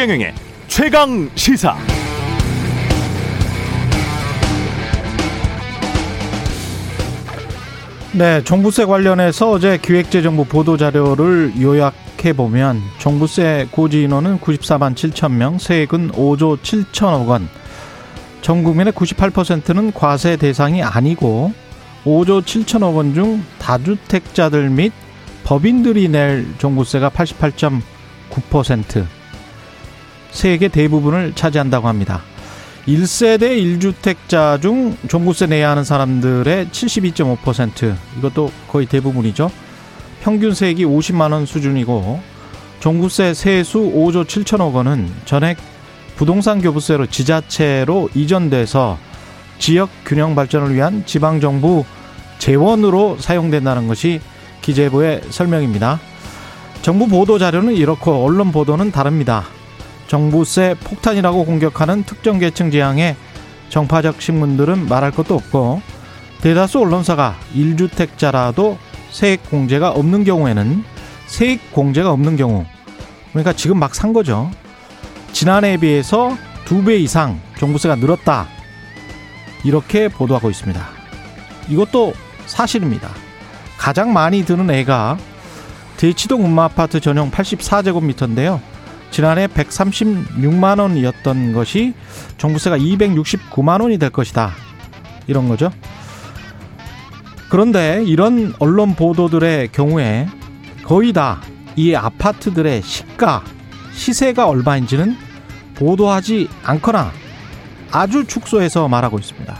최경영의 최강 시사. 네, 종부세 관련해서 어제 기획재정부 보도 자료를 요약해 보면 종부세 고지 인원은 94만 7천 명, 세액은 5조 7천억 원. 전 국민의 98%는 과세 대상이 아니고 5조 7천억 원 중 다주택자들 및 법인들이 낼 종부세가 88.9%, 세액의 대부분을 차지한다고 합니다. 1세대 1주택자 중 종부세 내야 하는 사람들의 72.5% 이것도 거의 대부분이죠. 평균 세액이 50만 원 수준이고 종부세 세수 5조 7천억 원은 전액 부동산 교부세로 지자체로 이전돼서 지역 균형 발전을 위한 지방 정부 재원으로 사용된다는 것이 기재부의 설명입니다. 정부 보도 자료는 이렇고 언론 보도는 다릅니다. 정부세 폭탄이라고 공격하는 특정 계층 지향의 정파적 신문들은 말할 것도 없고 대다수 언론사가 1주택자라도 세액 공제가 없는 경우에는 세액 공제가 없는 경우 그러니까 지금 막 산 거죠. 지난해에 비해서 두 배 이상 종부세가 늘었다. 이렇게 보도하고 있습니다. 이것도 사실입니다. 가장 많이 드는 애가 대치동 음마 아파트 전용 84제곱미터인데요. 지난해 136만 원이었던 것이 종부세가 269만 원이 될 것이다. 이런 거죠. 그런데 이런 언론 보도들의 경우에 거의 다 이 아파트들의 시가, 시세가 얼마인지는 보도하지 않거나 아주 축소해서 말하고 있습니다.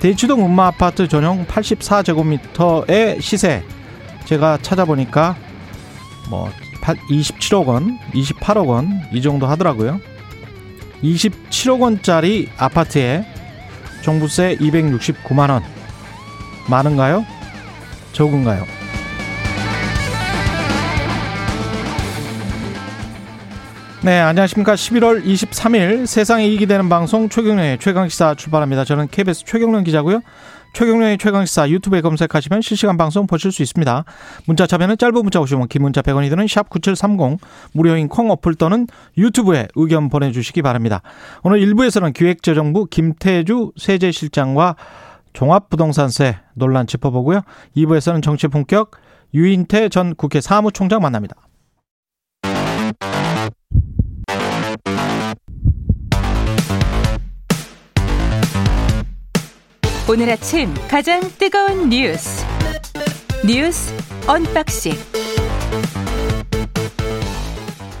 대치동 음마 아파트 전용 84제곱미터의 시세 제가 찾아보니까 뭐 27억 원, 28억 원 이 정도 하더라고요. 27억 원짜리 아파트에 종부세 269만 원 많은가요? 적은가요? 네, 안녕하십니까. 11월 23일 세상에 이익이 되는 방송 최경련의 최강시사 출발합니다. 저는 KBS 최경련 기자고요. 최경련의 최강시사 유튜브에 검색하시면 실시간 방송 보실 수 있습니다. 문자 참여는 짧은 문자 오시면 긴 문자 100원이 드는 샵 9730 무료인 콩 어플 또는 유튜브에 의견 보내주시기 바랍니다. 오늘 1부에서는 기획재정부 김태주 세제실장과 종합부동산세 논란 짚어보고요. 2부에서는 정치 본격 유인태 전 국회 사무총장 만납니다. 오늘 아침 가장 뜨거운 뉴스 뉴스 unboxing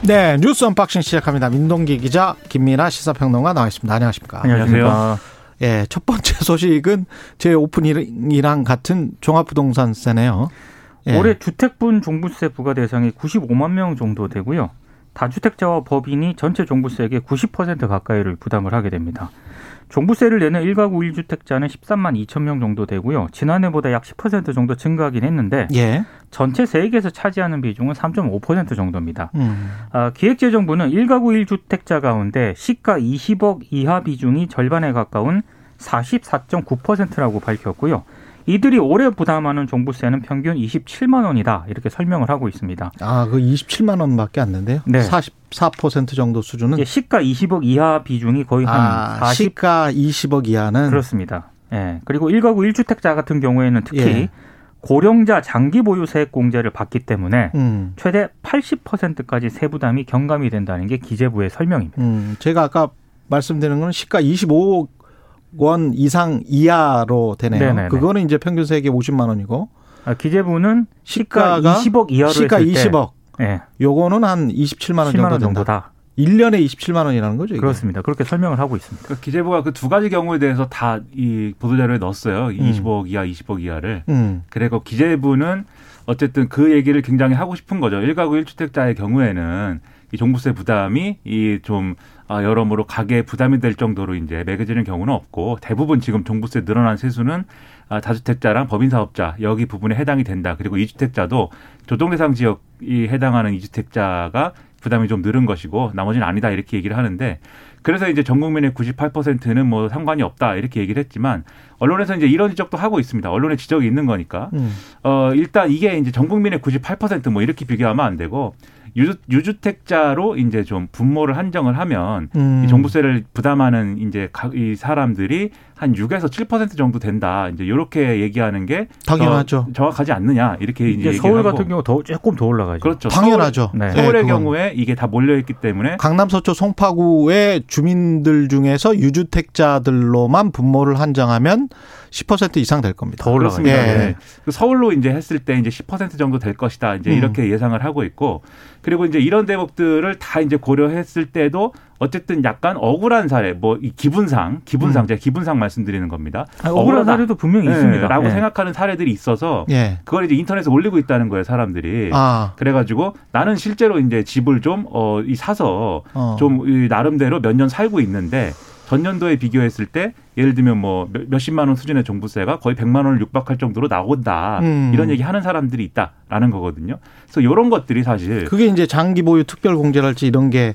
네 뉴스 unboxing 시작합니다. 민동기 기자 김민아 시사평론가 나와 있습니다. 안녕하십니까? 안녕하세요. 예, 첫 번째 소식은 제 오프닝이랑 같은 종합부동산세네요. 예. 올해 주택분 종부세 부과 대상이 95만 명 정도 되고요. 다주택자와 법인이 전체 종부세액의 90% 가까이를 부담을 하게 됩니다. 종부세를 내는 1가구 1주택자는 13만 2천 명 정도 되고요. 지난해보다 약 10% 정도 증가하긴 했는데 예. 전체 세액에서 차지하는 비중은 3.5% 정도입니다. 음. 아, 기획재정부는 1가구 1주택자 가운데 시가 20억 이하 비중이 절반에 가까운 44.9%라고 밝혔고요. 이들이 올해 부담하는 종부세는 평균 27만 원이다 이렇게 설명을 하고 있습니다. 아, 그 27만 원밖에 안 된대요? 네. 44% 정도 수준은? 예, 시가 20억 이하 비중이 거의 한 아, 40... 시가 20억 이하는 그렇습니다. 예. 그리고 1가구 1주택자 같은 경우에는 특히 예. 고령자 장기 보유 세액 공제를 받기 때문에 음. 최대 80%까지 세부담이 경감이 된다는 게 기재부의 설명입니다. 음, 제가 아까 말씀드린 건 시가 25억 원 이상 이하로 되네요. 네네네. 그거는 이제 평균 세액이 50만 원이고 아, 기재부는 시가가 20억 이하로 시가 20억. 네. 요거는 한 27만 원 정도 정도다. 1년에 27만 원이라는 거죠. 이게? 그렇습니다. 그렇게 설명을 하고 있습니다. 그러니까 기재부가 그 두 가지 경우에 대해서 다 이 보도자료에 넣었어요. 음. 25억 이하, 20억 이하를. 음. 그리고 기재부는 어쨌든 그 얘기를 굉장히 하고 싶은 거죠. 1가구 1주택자의 경우에는 이 종부세 부담이 이 좀 아, 여러모로 가계에 부담이 될 정도로 이제 매겨지는 경우는 없고 대부분 지금 종부세 늘어난 세수는 아, 다주택자랑 법인 사업자 여기 부분에 해당이 된다. 그리고 이주택자도 조정 대상 지역이 해당하는 이주택자가 부담이 좀 늘은 것이고 나머지는 아니다 이렇게 얘기를 하는데 그래서 이제 전 국민의 98%는 뭐 상관이 없다 이렇게 얘기를 했지만 언론에서 이제 이런 지적도 하고 있습니다. 언론에 지적이 있는 거니까. 음. 어 일단 이게 이제 전 국민의 98%뭐 이렇게 비교하면 안 되고 유주, 택자로 이제 좀 분모를 한정을 하면 음. 이 종부세를 부담하는 이제 이 사람들이 한 6에서 7% 정도 된다. 이제 이렇게 얘기하는 게 당연하죠. 정확하지 않느냐 이렇게 이제 서울 같은 경우 더 조금 더 올라가죠. 그렇죠. 당연하죠. 서울, 네. 서울의 네, 경우에 이게 다 몰려 있기 때문에 강남 서초 송파구의 주민들 중에서 유주택자들로만 분모를 한정하면 10% 이상 될 겁니다. 더 올라갑니다. 예. 네. 그 서울로 이제 했을 때 이제 10% 정도 될 것이다. 이제 음. 이렇게 예상을 하고 있고 그리고 이제 이런 대목들을 다 이제 고려했을 때도 어쨌든 약간 억울한 사례, 뭐 이 기분상, 기분상 음. 제가 기분상 말씀드리는 겁니다. 아니, 억울한 사례도 분명히 네, 있습니다. 라고 네. 생각하는 사례들이 있어서 네. 그걸 이제 인터넷에 올리고 있다는 거예요, 사람들이. 아. 그래가지고 나는 실제로 이제 집을 좀 어, 이 사서 어. 좀이 나름대로 몇 년 살고 있는데 전년도에 비교했을 때 예를 들면 뭐 몇십만 원 수준의 종부세가 거의 백만 원을 육박할 정도로 나온다. 음. 이런 얘기 하는 사람들이 있다라는 거거든요. 그래서 이런 것들이 사실 그게 이제 장기 보유 특별 공제랄지 이런 게 에,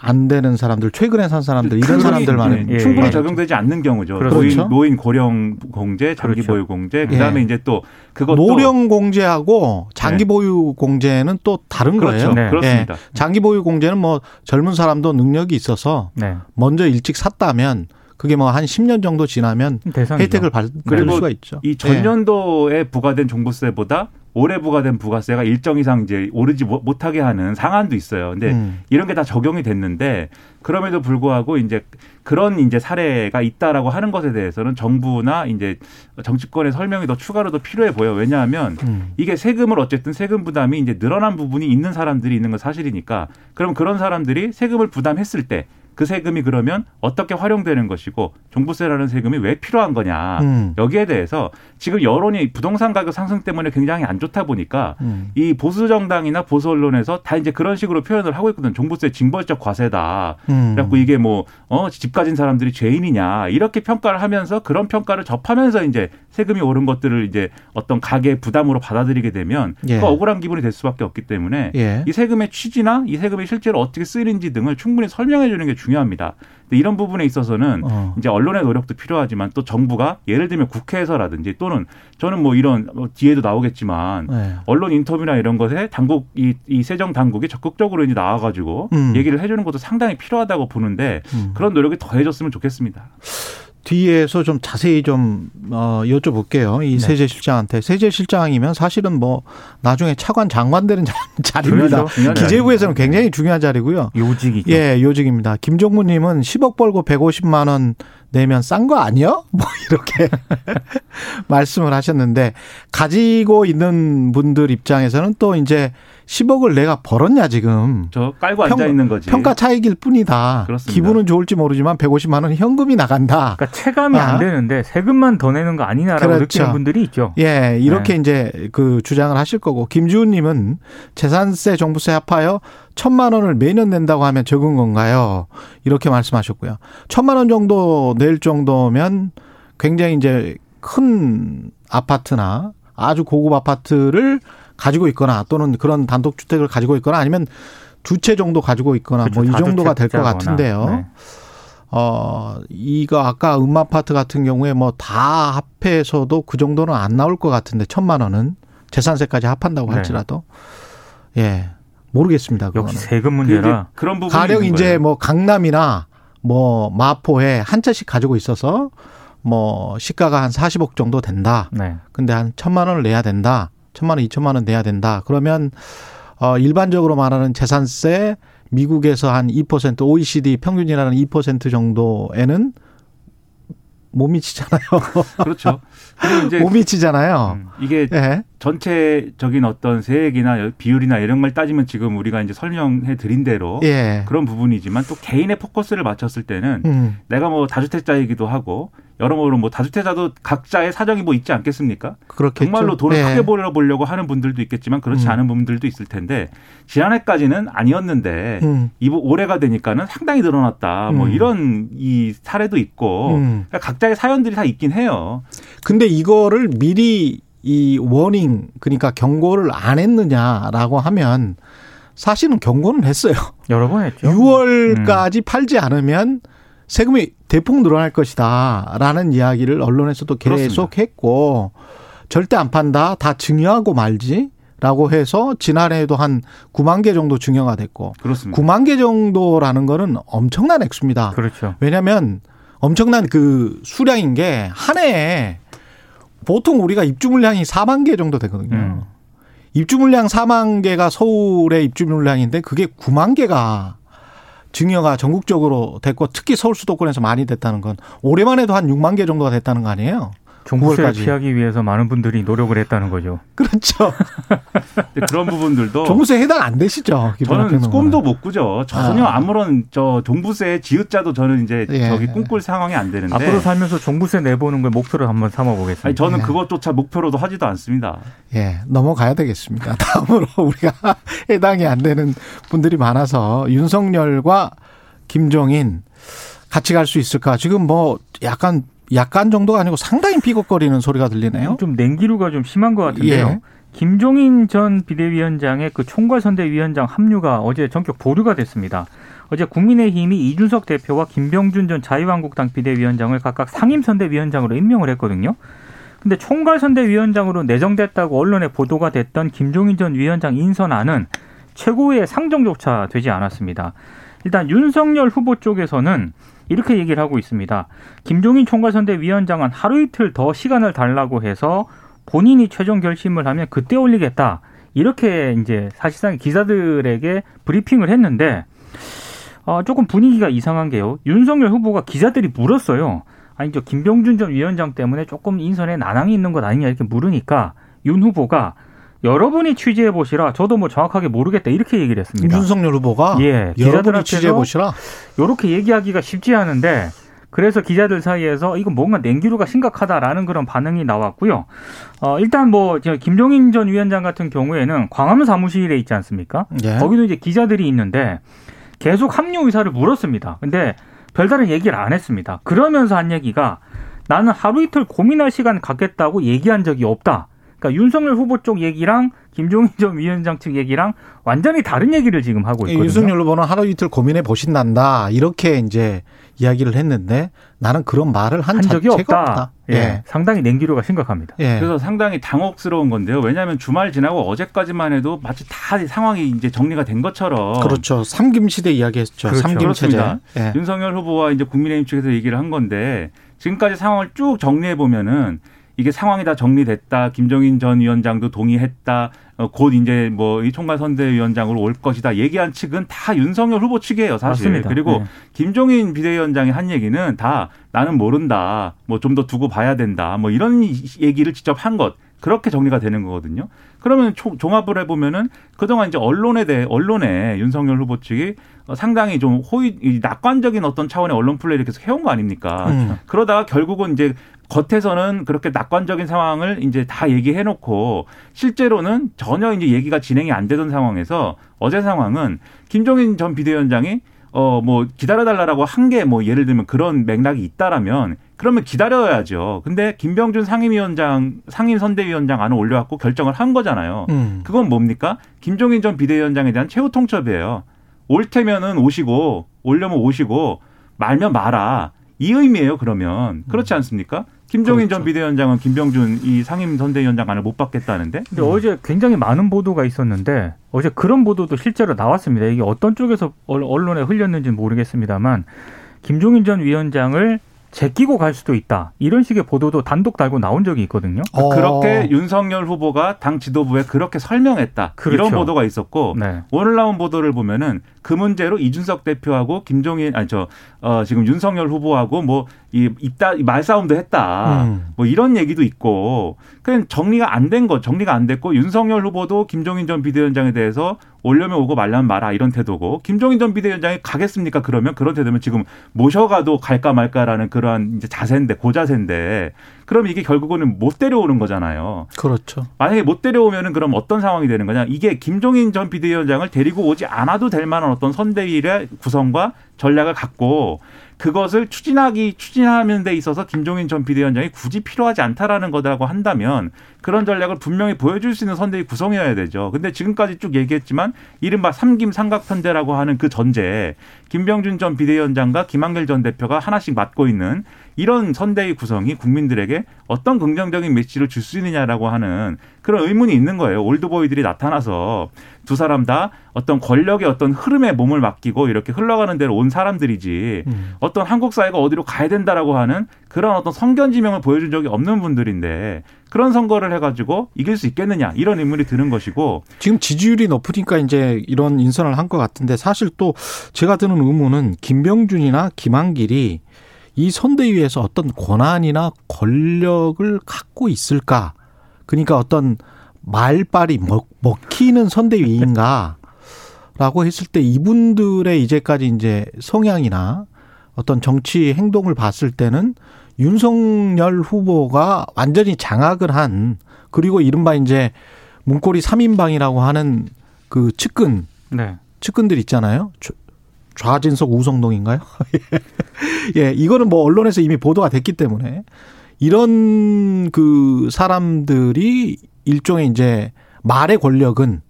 안 되는 사람들, 최근에 산 사람들, 이런 사람들만 네, 충분히 예. 적용되지 않는 경우죠. 그렇죠. 노인, 노인 고령 공제, 장기 그렇죠. 보유 공제, 그 다음에 예. 이제 또 그것도 노령 공제하고 장기 네. 보유 공제는 또 다른 그렇죠. 거예요. 네. 그렇습니다. 예. 장기 보유 공제는 뭐 젊은 사람도 능력이 있어서 네. 먼저 일찍 샀다면 그게 뭐 한 10년 정도 지나면 대상이죠. 혜택을 받을 수가 있죠. 이 전년도에 부과된 종부세보다 올해 부과된 부가세가 일정 이상 이제 오르지 못하게 하는 상한도 있어요. 근데 음. 이런 게 다 적용이 됐는데 그럼에도 불구하고 이제 그런 이제 사례가 있다라고 하는 것에 대해서는 정부나 이제 정치권의 설명이 더 추가로 더 필요해 보여. 왜냐하면 음. 이게 세금을 어쨌든 세금 부담이 이제 늘어난 부분이 있는 사람들이 있는 건 사실이니까 그럼 그런 사람들이 세금을 부담했을 때 그 세금이 그러면 어떻게 활용되는 것이고 종부세라는 세금이 왜 필요한 거냐 음. 여기에 대해서 지금 여론이 부동산 가격 상승 때문에 굉장히 안 좋다 보니까 음. 이 보수 정당이나 보수 언론에서 다 이제 그런 식으로 표현을 하고 있거든 종부세 징벌적 과세다 음. 그래갖고 이게 뭐어집 가진 사람들이 죄인이냐 이렇게 평가를 하면서 그런 평가를 접하면서 이제 세금이 오른 것들을 이제 어떤 가계 부담으로 받아들이게 되면 예. 그 억울한 기분이 될 수밖에 없기 때문에 예. 이 세금의 취지나 이 세금이 실제로 어떻게 쓰이는지 등을 충분히 설명해 주는 게 중요합니다. 이런 부분에 있어서는 어. 이제 언론의 노력도 필요하지만 또 정부가 예를 들면 국회에서라든지 또는 저는 뭐 이런 뭐 뒤에도 나오겠지만 네. 언론 인터뷰나 이런 것에 당국 이, 이 세정 당국이 적극적으로 이제 나와가지고 음. 얘기를 해주는 것도 상당히 필요하다고 보는데 음. 그런 노력이 더해졌으면 좋겠습니다. 뒤에서 좀 자세히 좀 어, 여쭤볼게요. 이 네. 세제실장한테 세제실장이면 사실은 뭐 나중에 차관 장관 되는 자리입니다. 그렇죠. 기재부에서는 굉장히 중요한 자리고요. 요직이죠. 예, 요직입니다. 김종무님은 10억 벌고 150만 원 내면 싼 거 아니요? 뭐 이렇게 말씀을 하셨는데 가지고 있는 분들 입장에서는 또 이제 10억을 내가 벌었냐 지금. 저 깔고 앉아 있는 거지. 평가 차익일 뿐이다. 그렇습니다. 기분은 좋을지 모르지만 150만 원 현금이 나간다. 그러니까 체감이 아. 안 되는데 세금만 더 내는 거 아니냐라고 그렇죠. 느끼는 분들이 있죠. 예, 이렇게 네. 이제 그 주장을 하실 거고 김주훈 님은 재산세 종부세 합하여 천만 원을 매년 낸다고 하면 적은 건가요? 이렇게 말씀하셨고요. 천만 원 정도 낼 정도면 굉장히 이제 큰 아파트나 아주 고급 아파트를 가지고 있거나 또는 그런 단독 주택을 가지고 있거나 아니면 두 채 정도 가지고 있거나 그렇죠. 뭐이 정도가 될 것 같은데요. 네. 어, 이거 아까 음아파트 같은 경우에 뭐 다 합해서도 그 정도는 안 나올 것 같은데 천만 원은 재산세까지 합한다고 네. 할지라도 네. 예 모르겠습니다. 그거는. 역시 세금 문제라 그런 부분 가령 이제. 뭐 강남이나 뭐 마포에 한 채씩 가지고 있어서 뭐 시가가 한 40억 정도 된다. 네. 근데 한 천만 원을 내야 된다. 천만 원, 이천만 원 내야 된다. 그러면 어 일반적으로 말하는 재산세 미국에서 한 2% OECD 평균이라는 2% 정도에는 못 미치잖아요. 그렇죠. 그리고 이제 못 미치잖아요. 음, 이게 네. 전체적인 어떤 세액이나 비율이나 이런 걸 따지면 지금 우리가 이제 설명해 드린 대로 예. 그런 부분이지만 또 개인의 포커스를 맞췄을 때는 음. 내가 뭐 다주택자이기도 하고 여러모로 뭐 다주택자도 각자의 사정이 뭐 있지 않겠습니까? 그렇겠죠. 정말로 돈을 네. 크게 벌어 보려고 하는 분들도 있겠지만 그렇지 음. 않은 분들도 있을 텐데 지난해까지는 아니었는데 음. 이 올해가 되니까는 상당히 늘어났다. 뭐 음. 뭐 이런 이 사례도 있고 음. 그러니까 각자의 사연들이 다 있긴 해요. 근데 이거를 미리 이 워닝 그러니까 경고를 안 했느냐라고 하면 사실은 경고는 했어요. 여러 번 했죠. 6월까지 음. 팔지 않으면 세금이 대폭 늘어날 것이다라는 이야기를 언론에서도 계속. 했고 절대 안 판다 다 증여하고 말지 라고 해서 지난해에도 한 9만 개 정도 증여가 됐고 그렇습니다. 9만 개 정도라는 거는 엄청난 액수입니다. 그렇죠. 왜냐하면 엄청난 그 수량인 게 한 해에 보통 우리가 입주 물량이 4만 개 정도 되거든요. 음. 입주 물량 4만 개가 서울의 입주 물량인데 그게 9만 개가 증여가 전국적으로 됐고 특히 서울 수도권에서 많이 됐다는 건 올해만 해도 한 6만 개 정도가 됐다는 거 아니에요? 종부세를 피하기 위해서 많은 분들이 노력을 했다는 거죠. 그렇죠. 그런 부분들도 종부세 해당 안 되시죠? 저는 꿈도 못 꾸죠. 전혀 아. 무런 저 종부세 지읒자도 저는 이제 예. 저기 꿈꿀 상황이 안 되는데 앞으로 살면서 종부세 내보는 걸 목표로 한번 삼아 보겠습니다. 아니, 저는 예. 그것조차 목표로도 하지도 않습니다. 예, 넘어가야 되겠습니다. 다음으로 우리가 해당이 안 되는 분들이 많아서 윤석열과 김종인 같이 갈 수 있을까? 지금 뭐 약간 약간 정도가 아니고 상당히 삐걱거리는 소리가 들리네요. 좀 냉기류가 좀 심한 것 같은데요. 예. 김종인 전 비대위원장의 그 총괄선대위원장 합류가 어제 전격 보류가 됐습니다. 어제 국민의힘이 이준석 대표와 김병준 전 자유한국당 비대위원장을 각각 상임선대위원장으로 임명을 했거든요. 근데 총괄선대위원장으로 내정됐다고 언론에 보도가 됐던 김종인 전 위원장 인선안은 최고의 상정조차 되지 않았습니다. 일단 윤석열 후보 쪽에서는 이렇게 얘기를 하고 있습니다. 김종인 총괄선대위원장은 하루 이틀 더 시간을 달라고 해서 본인이 최종 결심을 하면 그때 올리겠다. 이렇게 이제 사실상 기자들에게 브리핑을 했는데 어, 조금 분위기가 이상한 게요. 윤석열 후보가 기자들이 물었어요. 아니 저 김병준 전 위원장 때문에 조금 인선에 난항이 있는 것 아니냐 이렇게 물으니까 윤 후보가 여러분이 취재해 보시라. 저도 뭐 정확하게 모르겠다 이렇게 얘기를 했습니다. 윤석열 후보가 예, 기자들한테 취재해 보시라. 이렇게 얘기하기가 쉽지 않은데 그래서 기자들 사이에서 이거 뭔가 냉기류가 심각하다라는 그런 반응이 나왔고요. 어, 일단 뭐 김종인 전 위원장 같은 경우에는 광화문 사무실에 있지 않습니까? 예. 거기도 이제 기자들이 있는데 계속 합류 의사를 물었습니다. 근데 별다른 얘기를 안 했습니다. 그러면서 한 얘기가 나는 하루 이틀 고민할 시간 갖겠다고 얘기한 적이 없다. 그러니까 윤석열 후보 쪽 얘기랑 김종인 전 위원장 측 얘기랑 완전히 다른 얘기를 지금 하고 있거든요. 윤석열 후보는 하루 이틀 고민해 보신단다 이렇게 이제 이야기를 했는데 나는 그런 말을 한, 한 적이 없다. 없다. 예. 예. 상당히 냉기류가 심각합니다. 예. 그래서 상당히 당혹스러운 건데요. 왜냐하면 주말 지나고 어제까지만 해도 마치 다 상황이 이제 정리가 된 것처럼 그렇죠. 삼김 시대 이야기했죠. 그렇죠. 삼김 체제. 예. 윤석열 후보와 이제 국민의힘 측에서 얘기를 한 건데 지금까지 상황을 쭉 정리해 보면은 이게 상황이 다 정리됐다. 김정인 전 위원장도 동의했다. 어, 곧 이제 뭐 이 총괄 선대위원장으로 올 것이다. 얘기한 측은 다 윤석열 후보 측이에요, 사실. 맞습니다. 그리고 네. 김종인 비대위원장이 한 얘기는 다 나는 모른다. 뭐 좀 더 두고 봐야 된다. 뭐 이런 얘기를 직접 한 것. 그렇게 정리가 되는 거거든요. 그러면 총, 종합을 해보면은 그동안 이제 언론에 대해 언론에 윤석열 후보 측이 상당히 좀 호의 낙관적인 어떤 차원의 언론 플레이를 계속 해온 거 아닙니까? 음. 그러다가 결국은 이제 겉에서는 그렇게 낙관적인 상황을 이제 다 얘기해 놓고 실제로는 전혀 이제 얘기가 진행이 안 되던 상황에서 어제 상황은 김종인 전 비대위원장이 어 뭐 기다려 달라고 한 게 뭐 예를 들면 그런 맥락이 있다라면 그러면 기다려야죠. 근데 김병준 상임위원장 상임선대위원장 안을 올려갖고 결정을 한 거잖아요. 음. 그건 뭡니까? 김종인 전 비대위원장에 대한 최후 통첩이에요. 올 테면은 오시고 올려면 오시고 말면 마라. 이 의미예요. 그러면 그렇지 않습니까? 김종인 그렇죠. 전 비대위원장은 김병준 이 상임 선대위원장 안을 못 받겠다는데. 근데 음. 어제 굉장히 많은 보도가 있었는데 어제 그런 보도도 실제로 나왔습니다. 이게 어떤 쪽에서 언론에 흘렸는지는 모르겠습니다만 김종인 전 위원장을 제끼고 갈 수도 있다. 이런 식의 보도도 단독 달고 나온 적이 있거든요. 어. 그렇게 윤석열 후보가 당 지도부에 그렇게 설명했다. 그렇죠. 이런 보도가 있었고 네. 오늘 나온 보도를 보면은 그 문제로 이준석 대표하고 김종인 아니 저 어, 지금 윤석열 후보하고 뭐 이 입다 말싸움도 했다. 음. 뭐 이런 얘기도 있고 그냥 정리가 안 된 거, 정리가 안 됐고 윤석열 후보도 김종인 전 비대위원장에 대해서 올려면 오고 말려면 마라 이런 태도고 김종인 전 비대위원장이 가겠습니까? 그러면 그런 태도면 지금 모셔가도 갈까 말까라는 그러한 이제 자세인데 고자세인데 그럼 이게 결국은 못 데려오는 거잖아요. 그렇죠. 만약에 못 데려오면은 그럼 어떤 상황이 되는 거냐? 이게 김종인 전 비대위원장을 데리고 오지 않아도 될 만한 어떤 선대위의 구성과 전략을 갖고 그것을 추진하기 추진하는 데 있어서 김종인 전 비대위원장이 굳이 필요하지 않다라는 거라고 한다면 그런 전략을 분명히 보여줄 수 있는 선대위 구성이어야 되죠. 근데 지금까지 쭉 얘기했지만 이른바 삼김 삼각편대라고 하는 그 전제 김병준 전 비대위원장과 김한길 전 대표가 하나씩 맡고 있는 이런 선대위 구성이 국민들에게 어떤 긍정적인 메시지를 줄 수 있느냐라고 하는 그런 의문이 있는 거예요. 올드보이들이 나타나서 두 사람 다 어떤 권력의 어떤 흐름에 몸을 맡기고 이렇게 흘러가는 대로 온 사람들이지 음. 어떤 한국 사회가 어디로 가야 된다라고 하는 그런 어떤 성견지명을 보여준 적이 없는 분들인데 그런 선거를 해가지고 이길 수 있겠느냐 이런 의문이 드는 것이고 지금 지지율이 높으니까 이제 이런 인선을 한 것 같은데 사실 또 제가 드는 의문은 김병준이나 김한길이 이 선대위에서 어떤 권한이나 권력을 갖고 있을까? 그러니까 어떤 말빨이 먹, 먹히는 선대위인가? 라고 했을 때 이분들의 이제까지 이제 성향이나 어떤 정치 행동을 봤을 때는 윤석열 후보가 완전히 장악을 한 그리고 이른바 이제 문고리 3인방이라고 하는 그 측근 네. 측근들 있잖아요. 좌진석 우성동인가요? 예, 이거는 뭐 언론에서 이미 보도가 됐기 때문에 이런 그 사람들이 일종의 이제 말의 권력은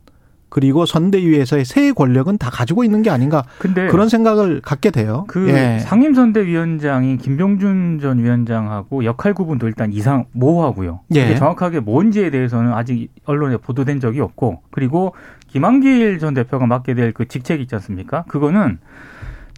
그리고 선대위에서의 새 권력은 다 가지고 있는 게 아닌가 근데 그런 생각을 갖게 돼요. 그 예. 상임선대위원장인 김병준 전 위원장하고 역할 구분도 일단 이상 모호하고요. 예. 정확하게 뭔지에 대해서는 아직 언론에 보도된 적이 없고 그리고 김한길 전 대표가 맡게 될 그 직책 있지 않습니까? 그거는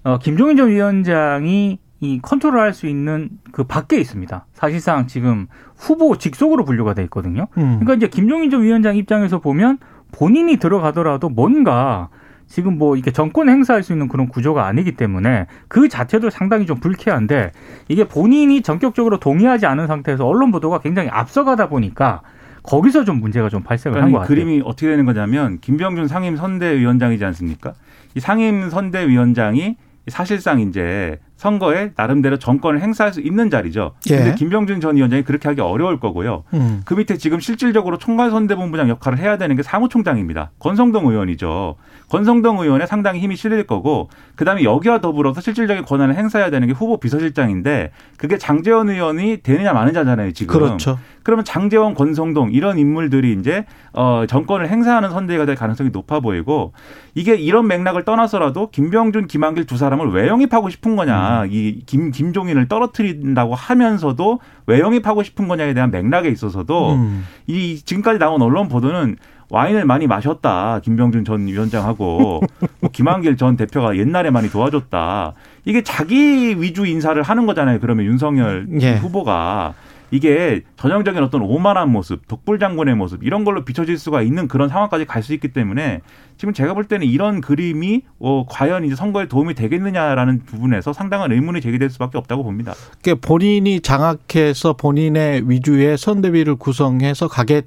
어, 김종인 전 위원장이 이 컨트롤할 수 있는 그 밖에 있습니다. 사실상 지금 후보 직속으로 분류가 돼 있거든요. 음. 그러니까 이제 김종인 전 위원장 입장에서 보면 본인이 들어가더라도 뭔가 지금 뭐 이렇게 정권 행사할 수 있는 그런 구조가 아니기 때문에 그 자체도 상당히 좀 불쾌한데 이게 본인이 전격적으로 동의하지 않은 상태에서 언론 보도가 굉장히 앞서가다 보니까 거기서 좀 문제가 좀 발생을 그러니까 한것 같아요. 그림이 어떻게 되는 거냐면 김병준 상임 선대위원장이지 않습니까? 이 상임 선대위원장이 사실상 이제 선거에 나름대로 정권을 행사할 수 있는 자리죠. 예. 근데 김병준 전 위원장이 그렇게 하기 어려울 거고요. 음. 그 밑에 지금 실질적으로 총괄선대본부장 역할을 해야 되는 게 사무총장입니다. 권성동 의원이죠. 권성동 의원에 상당히 힘이 실릴 거고 그다음에 여기와 더불어서 실질적인 권한을 행사해야 되는 게 후보 비서실장인데 그게 장재원 의원이 되느냐 마느냐잖아요, 지금. 그렇죠. 그러면 장재원, 권성동 이런 인물들이 이제 어 정권을 행사하는 선대가 될 가능성이 높아 보이고 이게 이런 맥락을 떠나서라도 김병준, 김한길 두 사람을 왜 영입하고 싶은 거냐. 음. 이 김, 김종인을 떨어뜨린다고 하면서도 왜 영입하고 싶은 거냐에 대한 맥락에 있어서도 음. 이 지금까지 나온 언론 보도는 와인을 많이 마셨다. 김병준 전 위원장하고 뭐 김한길 전 대표가 옛날에 많이 도와줬다. 이게 자기 위주 인사를 하는 거잖아요. 그러면 윤석열 예. 후보가 이게 전형적인 어떤 오만한 모습, 독불 장군의 모습 이런 걸로 비춰질 수가 있는 그런 상황까지 갈 수 있기 때문에 지금 제가 볼 때는 이런 그림이 어, 과연 이제 선거에 도움이 되겠느냐라는 부분에서 상당한 의문이 제기될 수밖에 없다고 봅니다. 그러니까 본인이 장악해서 본인의 위주의 선대위를 구성해서 가게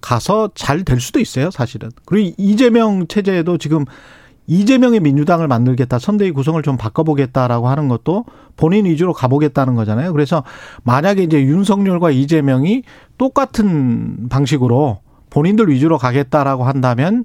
가서 잘 될 수도 있어요, 사실은. 그리고 이재명 체제에도 지금 이재명의 민주당을 만들겠다, 선대위 구성을 좀 바꿔보겠다라고 하는 것도 본인 위주로 가보겠다는 거잖아요. 그래서 만약에 이제 윤석열과 이재명이 똑같은 방식으로 본인들 위주로 가겠다라고 한다면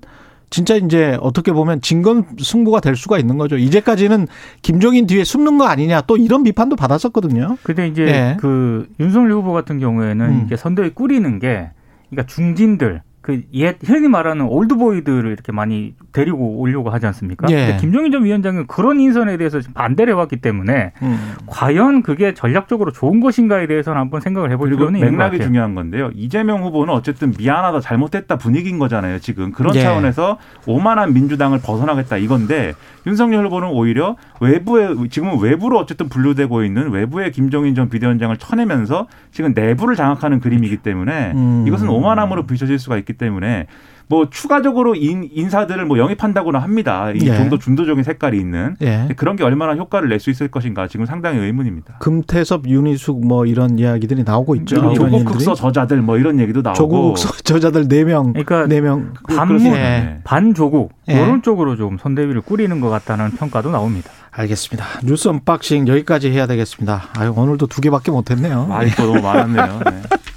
진짜 이제 어떻게 보면 진건 승부가 될 수가 있는 거죠. 이제까지는 김종인 뒤에 숨는 거 아니냐 또 이런 비판도 받았었거든요. 근데 이제 네. 그 윤석열 후보 같은 경우에는 음. 이게 선대위 꾸리는 게 그러니까 중진들 그옛 흔히 말하는 올드보이들을 이렇게 많이 데리고 오려고 하지 않습니까? 예. 근데 김종인 전 위원장은 그런 인선에 대해서 반대를 해왔기 때문에 음. 과연 그게 전략적으로 좋은 것인가에 대해서는 한번 생각을 해볼 필요는 있는 것 같아요. 맥락이 중요한 건데요. 이재명 후보는 어쨌든 미안하다 잘못했다 분위기인 거잖아요. 지금 그런 예. 차원에서 오만한 민주당을 벗어나겠다 이건데 윤석열 후보는 오히려 외부에 지금은 외부로 어쨌든 분류되고 있는 외부의 김종인 전 비대위원장을 쳐내면서 지금 내부를 장악하는 그림이기 때문에 음. 이것은 오만함으로 비춰질 수가 있기 때문에 뭐 추가적으로 인, 인사들을 뭐 영입한다고는 합니다. 이 예. 좀더 중도적인 색깔이 있는 예. 그런 게 얼마나 효과를 낼 수 있을 것인가 지금 상당히 의문입니다. 금태섭, 윤희숙 뭐 이런 이야기들이 나오고 있죠. 조국 흑서 저자들 뭐 이런 얘기도 나오고 조국 흑서 저자들 네 명, 그러니까 네 명 반문, 예. 반조국 예. 이런 쪽으로 좀 선대위를 꾸리는 것 같다는 평가도 나옵니다. 알겠습니다. 뉴스 unboxing 여기까지 해야 되겠습니다. 아유, 오늘도 두 개밖에 못했네요. 많이 또 너무 많았네요. 네.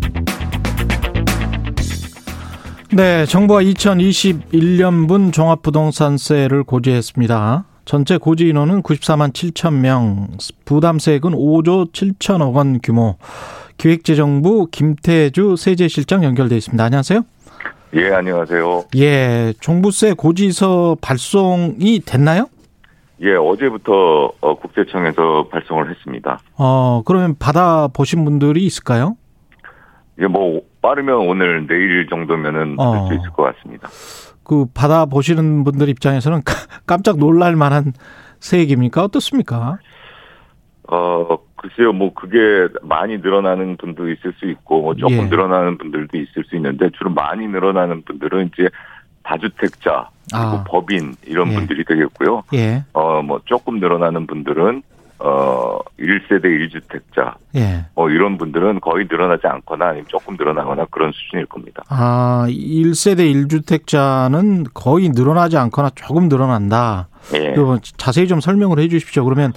네, 정부가 2021년분 종합부동산세를 고지했습니다. 전체 고지 인원은 94만 7천 명, 부담세액은 5조 7천억 원 규모. 기획재정부 김태주 세제실장 연결돼 있습니다. 안녕하세요. 예, 안녕하세요. 예, 종부세 고지서 발송이 됐나요? 예, 어제부터 어, 국세청에서 발송을 했습니다. 어, 그러면 받아 보신 분들이 있을까요? 예, 뭐 빠르면 오늘 내일 정도면은 받을 어. 수 있을 것 같습니다. 그 받아 보시는 분들 입장에서는 깜짝 놀랄 만한 세액입니까? 어떻습니까? 어, 글쎄요, 뭐 그게 많이 늘어나는 분도 있을 수 있고, 뭐 조금 예. 늘어나는 분들도 있을 수 있는데 주로 많이 늘어나는 분들은 이제 다주택자 그리고 아. 법인 이런 예. 분들이 되겠고요. 예. 어, 뭐 조금 늘어나는 분들은 어 1세대 1주택자 예. 뭐 이런 분들은 거의 늘어나지 않거나 아니면 조금 늘어나거나 그런 수준일 겁니다. 아, 1세대 1주택자는 거의 늘어나지 않거나 조금 늘어난다. 예. 자세히 좀 설명을 해 주십시오. 그러면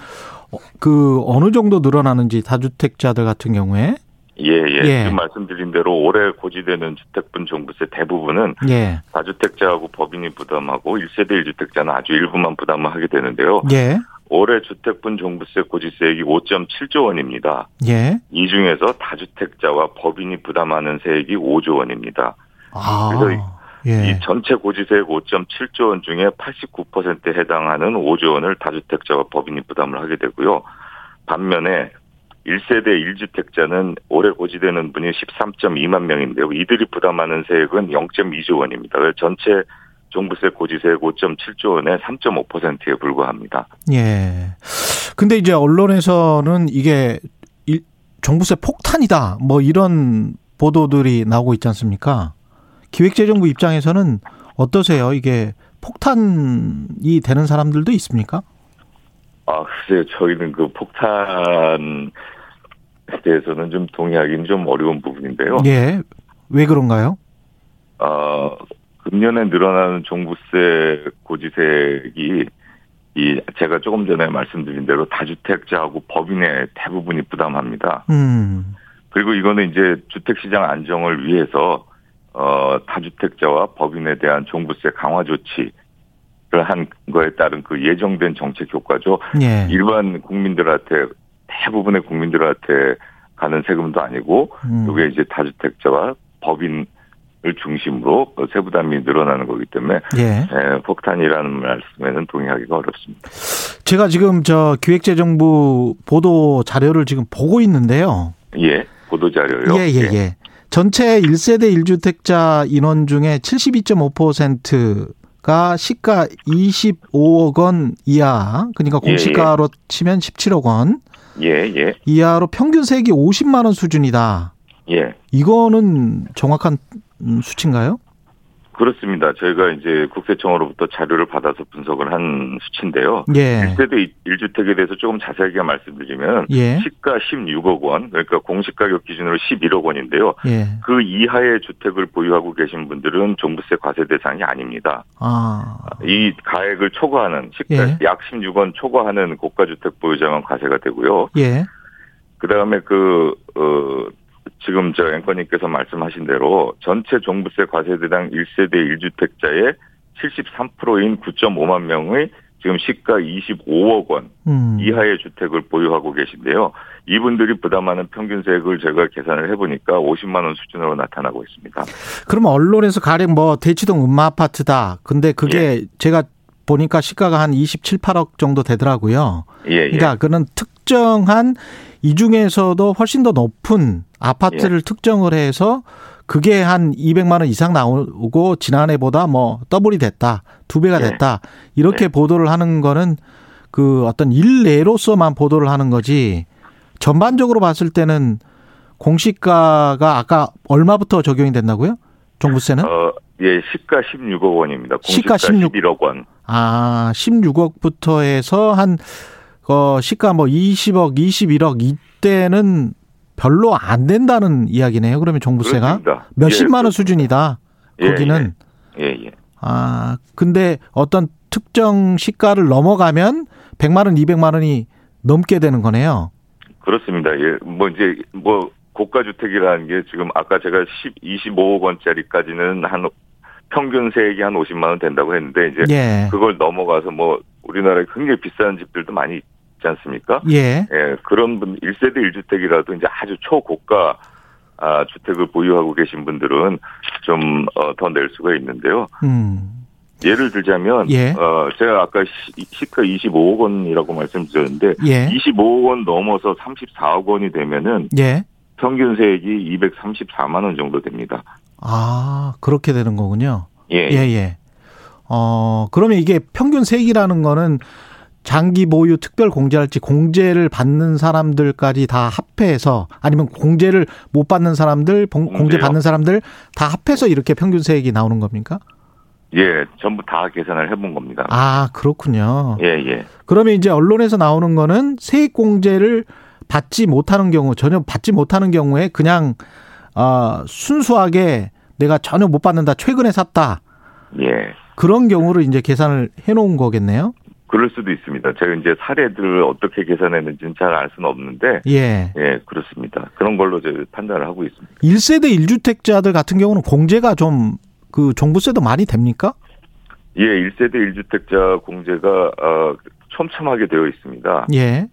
어, 그 어느 정도 늘어나는지 다주택자들 같은 경우에 예, 예. 예. 지금 말씀드린 대로 올해 고지되는 주택분 종부세 대부분은 예. 다주택자하고 법인이 부담하고 1세대 1주택자는 아주 일부만 부담을 하게 되는데요. 예. 올해 주택분 종부세 고지세액이 5.7조 원입니다. 예. 이 중에서 다주택자와 법인이 부담하는 세액이 5조 원입니다. 아. 그래서 예. 이 전체 고지세액 5.7조 원 중에 89%에 해당하는 5조 원을 다주택자와 법인이 부담을 하게 되고요. 반면에 1세대 1주택자는 올해 고지되는 분이 13.2만 명인데요. 이들이 부담하는 세액은 0.2조 원입니다. 전체 종부세 고지세액 5.7조 원의 3.5%에 불과합니다. 예. 근데 이제 언론에서는 이게 종부세 폭탄이다. 뭐 이런 보도들이 나오고 있지 않습니까? 기획재정부 입장에서는 어떠세요? 이게 폭탄이 되는 사람들도 있습니까? 아, 글쎄요. 저희는 그 폭탄에 대해서는 좀 동의하기는 좀 어려운 부분인데요. 예. 왜 그런가요? 어, 금년에 늘어나는 종부세 고지세액이 이 제가 조금 전에 말씀드린 대로 다주택자하고 법인의 대부분이 부담합니다. 음. 그리고 이거는 이제 주택 시장 안정을 위해서 어 다주택자와 법인에 대한 종부세 강화 조치를 한 거에 따른 그 예정된 정책 효과죠. 예. 일반 국민들한테 대부분의 국민들한테 가는 세금도 아니고 음. 이게 이제 다주택자와 법인 을 중심으로 세부 담이 늘어나는 거기 때문에 예. 예. 폭탄이라는 말씀에는 동의하기가 어렵습니다. 제가 지금 저 기획재정부 보도 자료를 지금 보고 있는데요. 예, 보도 자료요. 예, 예, 예. 예. 전체 1세대 1주택자 인원 중에 72.5%가 시가 25억 원 이하, 그러니까 예, 공시가로 예, 예. 치면 17억 원. 예, 예. 이하로 평균 세액이 50만 원 수준이다. 예. 이거는 정확한 음, 수치인가요? 그렇습니다. 저희가 이제 국세청으로부터 자료를 받아서 분석을 한 수치인데요. 예. 1세대 1주택에 대해서 조금 자세하게 말씀드리면 예. 시가 16억 원, 그러니까 공시가격 기준으로 11억 원인데요. 예. 그 이하의 주택을 보유하고 계신 분들은 종부세 과세 대상이 아닙니다. 아. 이 가액을 초과하는 시가 예. 약 16원 초과하는 고가 주택 보유자만 과세가 되고요. 예. 그다음에 그 어, 지금 저 앵커님께서 말씀하신 대로 전체 종부세 과세 대상 1세대 1주택자의 73%인 9.5만 명의 지금 시가 25억 원 음. 이하의 주택을 보유하고 계신데요. 이분들이 부담하는 평균 세액을 제가 계산을 해보니까 50만 원 수준으로 나타나고 있습니다. 그러면 언론에서 가령 뭐 대치동 음마 아파트다. 근데 그게 예. 제가 보니까 시가가 한 27, 8억 정도 되더라고요. 예, 예. 그러니까 그는 특정한 이 중에서도 훨씬 더 높은 아파트를 예. 특정을 해서 그게 한 200만 원 이상 나오고 지난해보다 뭐 더블이 됐다. 두 배가 예. 됐다. 이렇게 예. 보도를 하는 거는 그 어떤 일례로서만 보도를 하는 거지 전반적으로 봤을 때는 공시가가 아까 얼마부터 적용이 됐나고요? 종부세는? 어, 예, 시가 16억 원입니다. 시가 16, 11억 원. 아, 16억부터 해서 한 어, 시가 뭐 20억, 21억 이때는 별로 안 된다는 이야기네요. 그러면 종부세가 그렇습니다. 몇십만 예, 원 수준이다. 예, 거기는 예, 예. 예. 아 근데 어떤 특정 시가를 넘어가면 100만 원, 200만 원이 넘게 되는 거네요. 그렇습니다. 예. 뭐 이제 뭐 고가 주택이라는 게 지금 아까 제가 10, 25억 원짜리까지는 한 평균 세액이 한 50만 원 된다고 했는데 이제 예. 그걸 넘어가서 뭐 우리나라에 굉장히 비싼 집들도 많이 있지 않습니까? 예. 예. 그런 분 1세대 1주택이라도 이제 아주 초고가 아, 주택을 보유하고 계신 분들은 좀더낼 수가 있는데요. 음. 예를 들자면 예. 어 제가 아까 시, 가 25억 원이라고 말씀드렸는데 예. 25억 원 넘어서 34억 원이 되면은 예. 평균 세액이 234만 원 정도 됩니다. 아 그렇게 되는 거군요. 예. 예, 예. 어 그러면 이게 평균 세액이라는 거는 장기 보유 특별 공제할지 공제를 받는 사람들까지 다 합해서 아니면 공제를 못 받는 사람들 공제 받는 사람들 다 합해서 이렇게 평균 세액이 나오는 겁니까? 예, 전부 다 계산을 해본 겁니다. 아, 그렇군요. 예, 예. 그러면 이제 언론에서 나오는 거는 세액 공제를 받지 못하는 경우, 전혀 받지 못하는 경우에 그냥, 어, 순수하게 내가 전혀 못 받는다, 최근에 샀다. 예. 그런 경우를 이제 계산을 해 놓은 거겠네요? 그럴 수도 있습니다. 제가 이제 사례들을 어떻게 계산했는지는 잘 알 수는 없는데. 예. 예, 그렇습니다. 그런 걸로 제 판단을 하고 있습니다. 1세대 1주택자들 같은 경우는 공제가 좀 그 종부세도 많이 됩니까? 예, 1세대 1주택자 공제가 어, 촘촘하게 되어 있습니다. 예.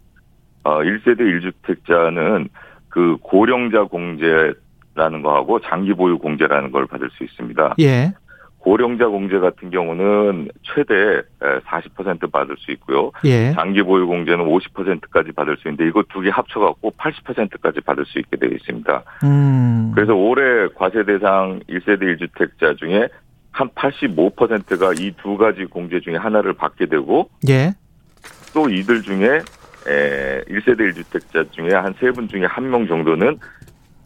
어, 1세대 1주택자는 그 고령자 공제라는 거하고 장기 보유 공제라는 걸 받을 수 있습니다. 예. 고령자 공제 같은 경우는 최대 40% 받을 수 있고요. 예. 장기 보유 공제는 50%까지 받을 수 있는데 이거 두 개 합쳐갖고 80%까지 받을 수 있게 되어 있습니다. 음. 그래서 올해 과세 대상 1세대 1주택자 중에 한 85%가 이 두 가지 공제 중에 하나를 받게 되고 예. 또 이들 중에 에 1세대 1주택자 중에 한 세 분 중에 한 명 정도는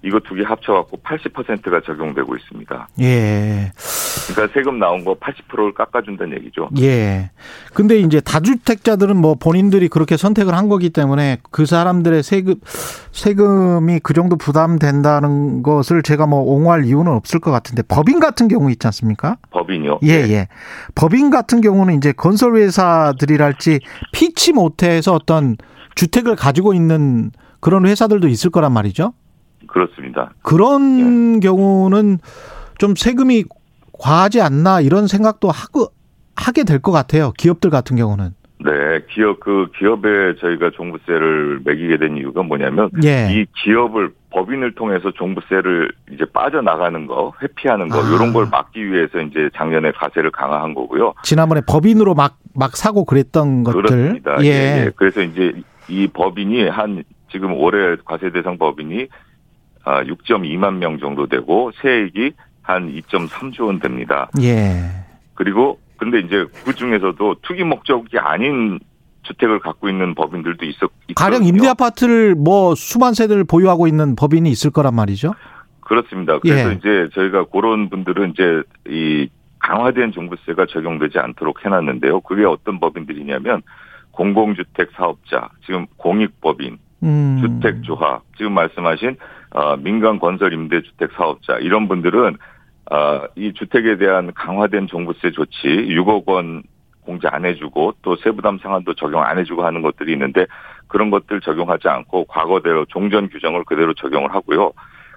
이거 두 개 합쳐갖고 80%가 적용되고 있습니다. 예. 그러니까 세금 나온 거 80%를 깎아준다는 얘기죠. 예. 근데 이제 다주택자들은 뭐 본인들이 그렇게 선택을 한 거기 때문에 그 사람들의 세금, 세금이 그 정도 부담된다는 것을 제가 뭐 옹호할 이유는 없을 것 같은데 법인 같은 경우 있지 않습니까? 법인이요? 예, 네. 예. 법인 같은 경우는 이제 건설회사들이랄지 피치 못해서 어떤 주택을 가지고 있는 그런 회사들도 있을 거란 말이죠. 그렇습니다. 그런 예. 경우는 좀 세금이 과하지 않나 이런 생각도 하고 하게 될 것 같아요. 기업들 같은 경우는. 네, 기업 그 기업에 저희가 종부세를 매기게 된 이유가 뭐냐면 예. 이 기업을 법인을 통해서 종부세를 이제 빠져나가는 거, 회피하는 거, 아. 이런 걸 막기 위해서 이제 작년에 과세를 강화한 거고요. 지난번에 법인으로 막, 막 사고 그랬던 것들. 그렇습니다. 예. 예. 예. 그래서 이제 이 법인이 한 지금 올해 과세 대상 법인이 6.2만 아, 명 정도 되고 세액이 한 2.3조 원 됩니다. 예. 그리고 근데 이제 그 중에서도 투기 목적이 아닌 주택을 갖고 있는 법인들도 있었. 가령 임대 아파트를 뭐 수만 세대를 보유하고 있는 법인이 있을 거란 말이죠. 그렇습니다. 그래서 예. 이제 저희가 그런 분들은 이제 이 강화된 종부세가 적용되지 않도록 해놨는데요. 그게 어떤 법인들이냐면 공공주택 사업자, 지금 공익법인, 음. 주택조합, 지금 말씀하신 어, 민간 건설 임대주택 사업자 이런 분들은 어, 이 주택에 대한 강화된 종부세 조치 6억 원 공제 안 해주고 또 세부담 상한도 적용 안 해주고 하는 것들이 있는데 그런 것들 적용하지 않고 과거대로 종전 규정을 그대로 적용을 하고요.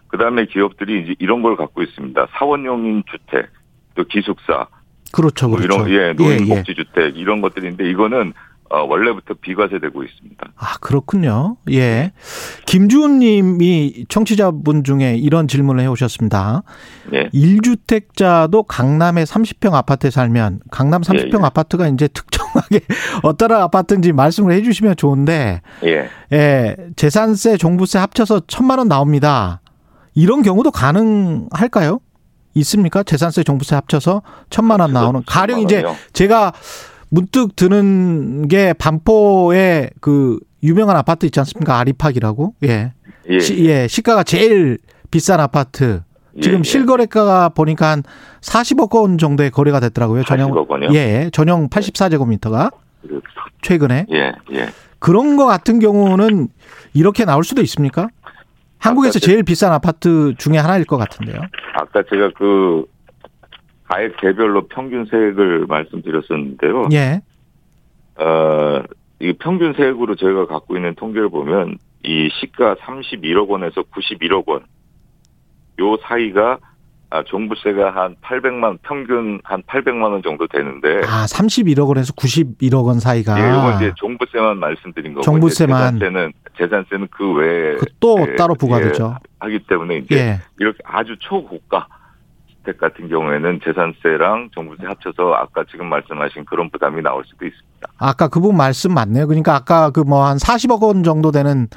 그 다음에 기업들이 이제 이런 걸 갖고 있습니다. 사원용인 주택, 또 기숙사, 그렇죠, 그렇죠. 뭐 이런 예 노인복지주택 예, 예. 이런 것들인데 이거는 어, 원래부터 비과세되고 있습니다. 아, 그렇군요. 예. 김주은 님이 청취자분 중에 이런 질문을 해 오셨습니다. 예. 1주택자도 강남에 30평 아파트에 살면 강남 30평 예, 예. 아파트가 이제 특정하게 어떤 아파트인지 말씀을 해 주시면 좋은데 예. 예. 재산세, 종부세 합쳐서 천만 원 나옵니다. 이런 경우도 가능할까요? 있습니까? 재산세, 종부세 합쳐서 천만 원 나오는. 가령 이제 제가 문득 드는 게 반포에 그 유명한 아파트 있지 않습니까? 아리팍이라고. 예. 예. 시, 예. 시가가 제일 비싼 아파트. 지금 예, 예. 실거래가가 보니까 한 40억 원 정도의 거래가 됐더라고요. 전용. 원이요? 예. 전용 84제곱미터가. 최근에. 예. 예. 그런 거 같은 경우는 이렇게 나올 수도 있습니까? 한국에서 제일 비싼 아파트 중에 하나일 것 같은데요. 아까 제가 그 가액 개별로 평균 세액을 말씀드렸었는데요. 예. 어, 이 평균 세액으로 저희가 갖고 있는 통계를 보면 이 시가 31억 원에서 91억 원. 요 사이가 아, 종부세가 한 800만 평균 한 800만 원 정도 되는데 아 31억 원에서 91억 원 사이가 예, 이건 이제 종부세만 말씀드린 거고 종부세만 재산세는 재산세는 그 외에 그또 예, 따로 부과되죠. 예, 하기 때문에 이제 예. 이렇게 아주 초고가 주택 같은 경우에는 재산세랑 종부세 합쳐서 아까 지금 말씀하신 그런 부담이 나올 수도 있습니다. 아까 그 부분 말씀 맞네요. 그러니까 아까 그 뭐 한 40억 원 정도 되는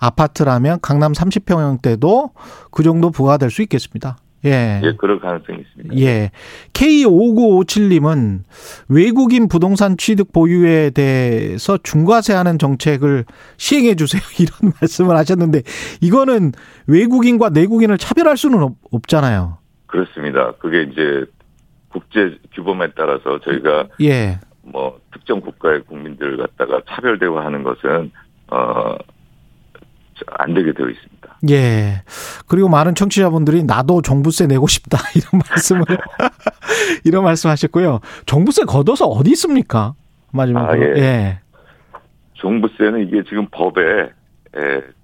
아파트라면 강남 30평형대도 그 정도 부과될 수 있겠습니다. 예. 예, 그럴 가능성이 있습니다. 예. K5957님은 외국인 부동산 취득 보유에 대해서 중과세하는 정책을 시행해 주세요. 이런 말씀을 하셨는데 이거는 외국인과 내국인을 차별할 수는 없, 잖아요 그렇습니다. 그게 이제 국제 규범에 따라서 저희가 예. 뭐 특정 국가의 국민들 갖다가 차별 대우 하는 것은 어 안 되게 되어 있습니다. 예. 그리고 많은 청취자분들이 나도 종부세 내고 싶다 이런 말씀을 이런 말씀하셨고요. 종부세 걷어서 어디 있습니까? 마지막으로. 아, 예. 예. 종부세는 이게 지금 법에 예,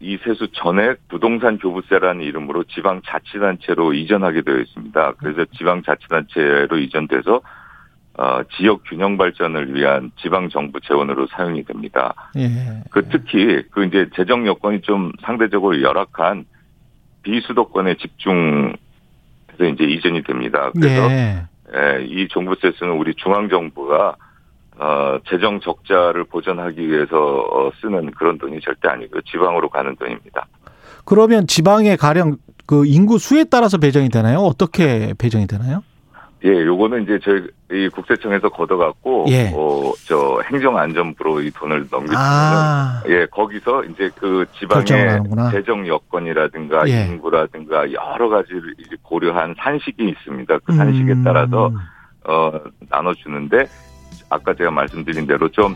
이 세수 전액 부동산 교부세라는 이름으로 지방자치단체로 이전하게 되어 있습니다. 그래서 지방자치단체로 이전돼서 어, 지역 균형 발전을 위한 지방 정부 재원으로 사용이 됩니다. 예. 그 특히 그 이제 재정 여건이 좀 상대적으로 열악한 비수도권에 집중해서 이제 이전이 됩니다. 그래서 예. 예, 이 종부세수는 우리 중앙 정부가 어, 재정 적자를 보전하기 위해서 어, 쓰는 그런 돈이 절대 아니고 지방으로 가는 돈입니다. 그러면 지방의 가령 그 인구 수에 따라서 배정이 되나요? 어떻게 배정이 되나요? 예, 요거는 이제 저희 이 국세청에서 걷어갖고 예. 어저 행정안전부로 이 돈을 넘기면 아. 예 거기서 이제 그 지방의 재정 여건이라든가 예. 인구라든가 여러 가지를 이제 고려한 산식이 있습니다. 그 산식에 음. 따라서 어 나눠주는데 아까 제가 말씀드린 대로 좀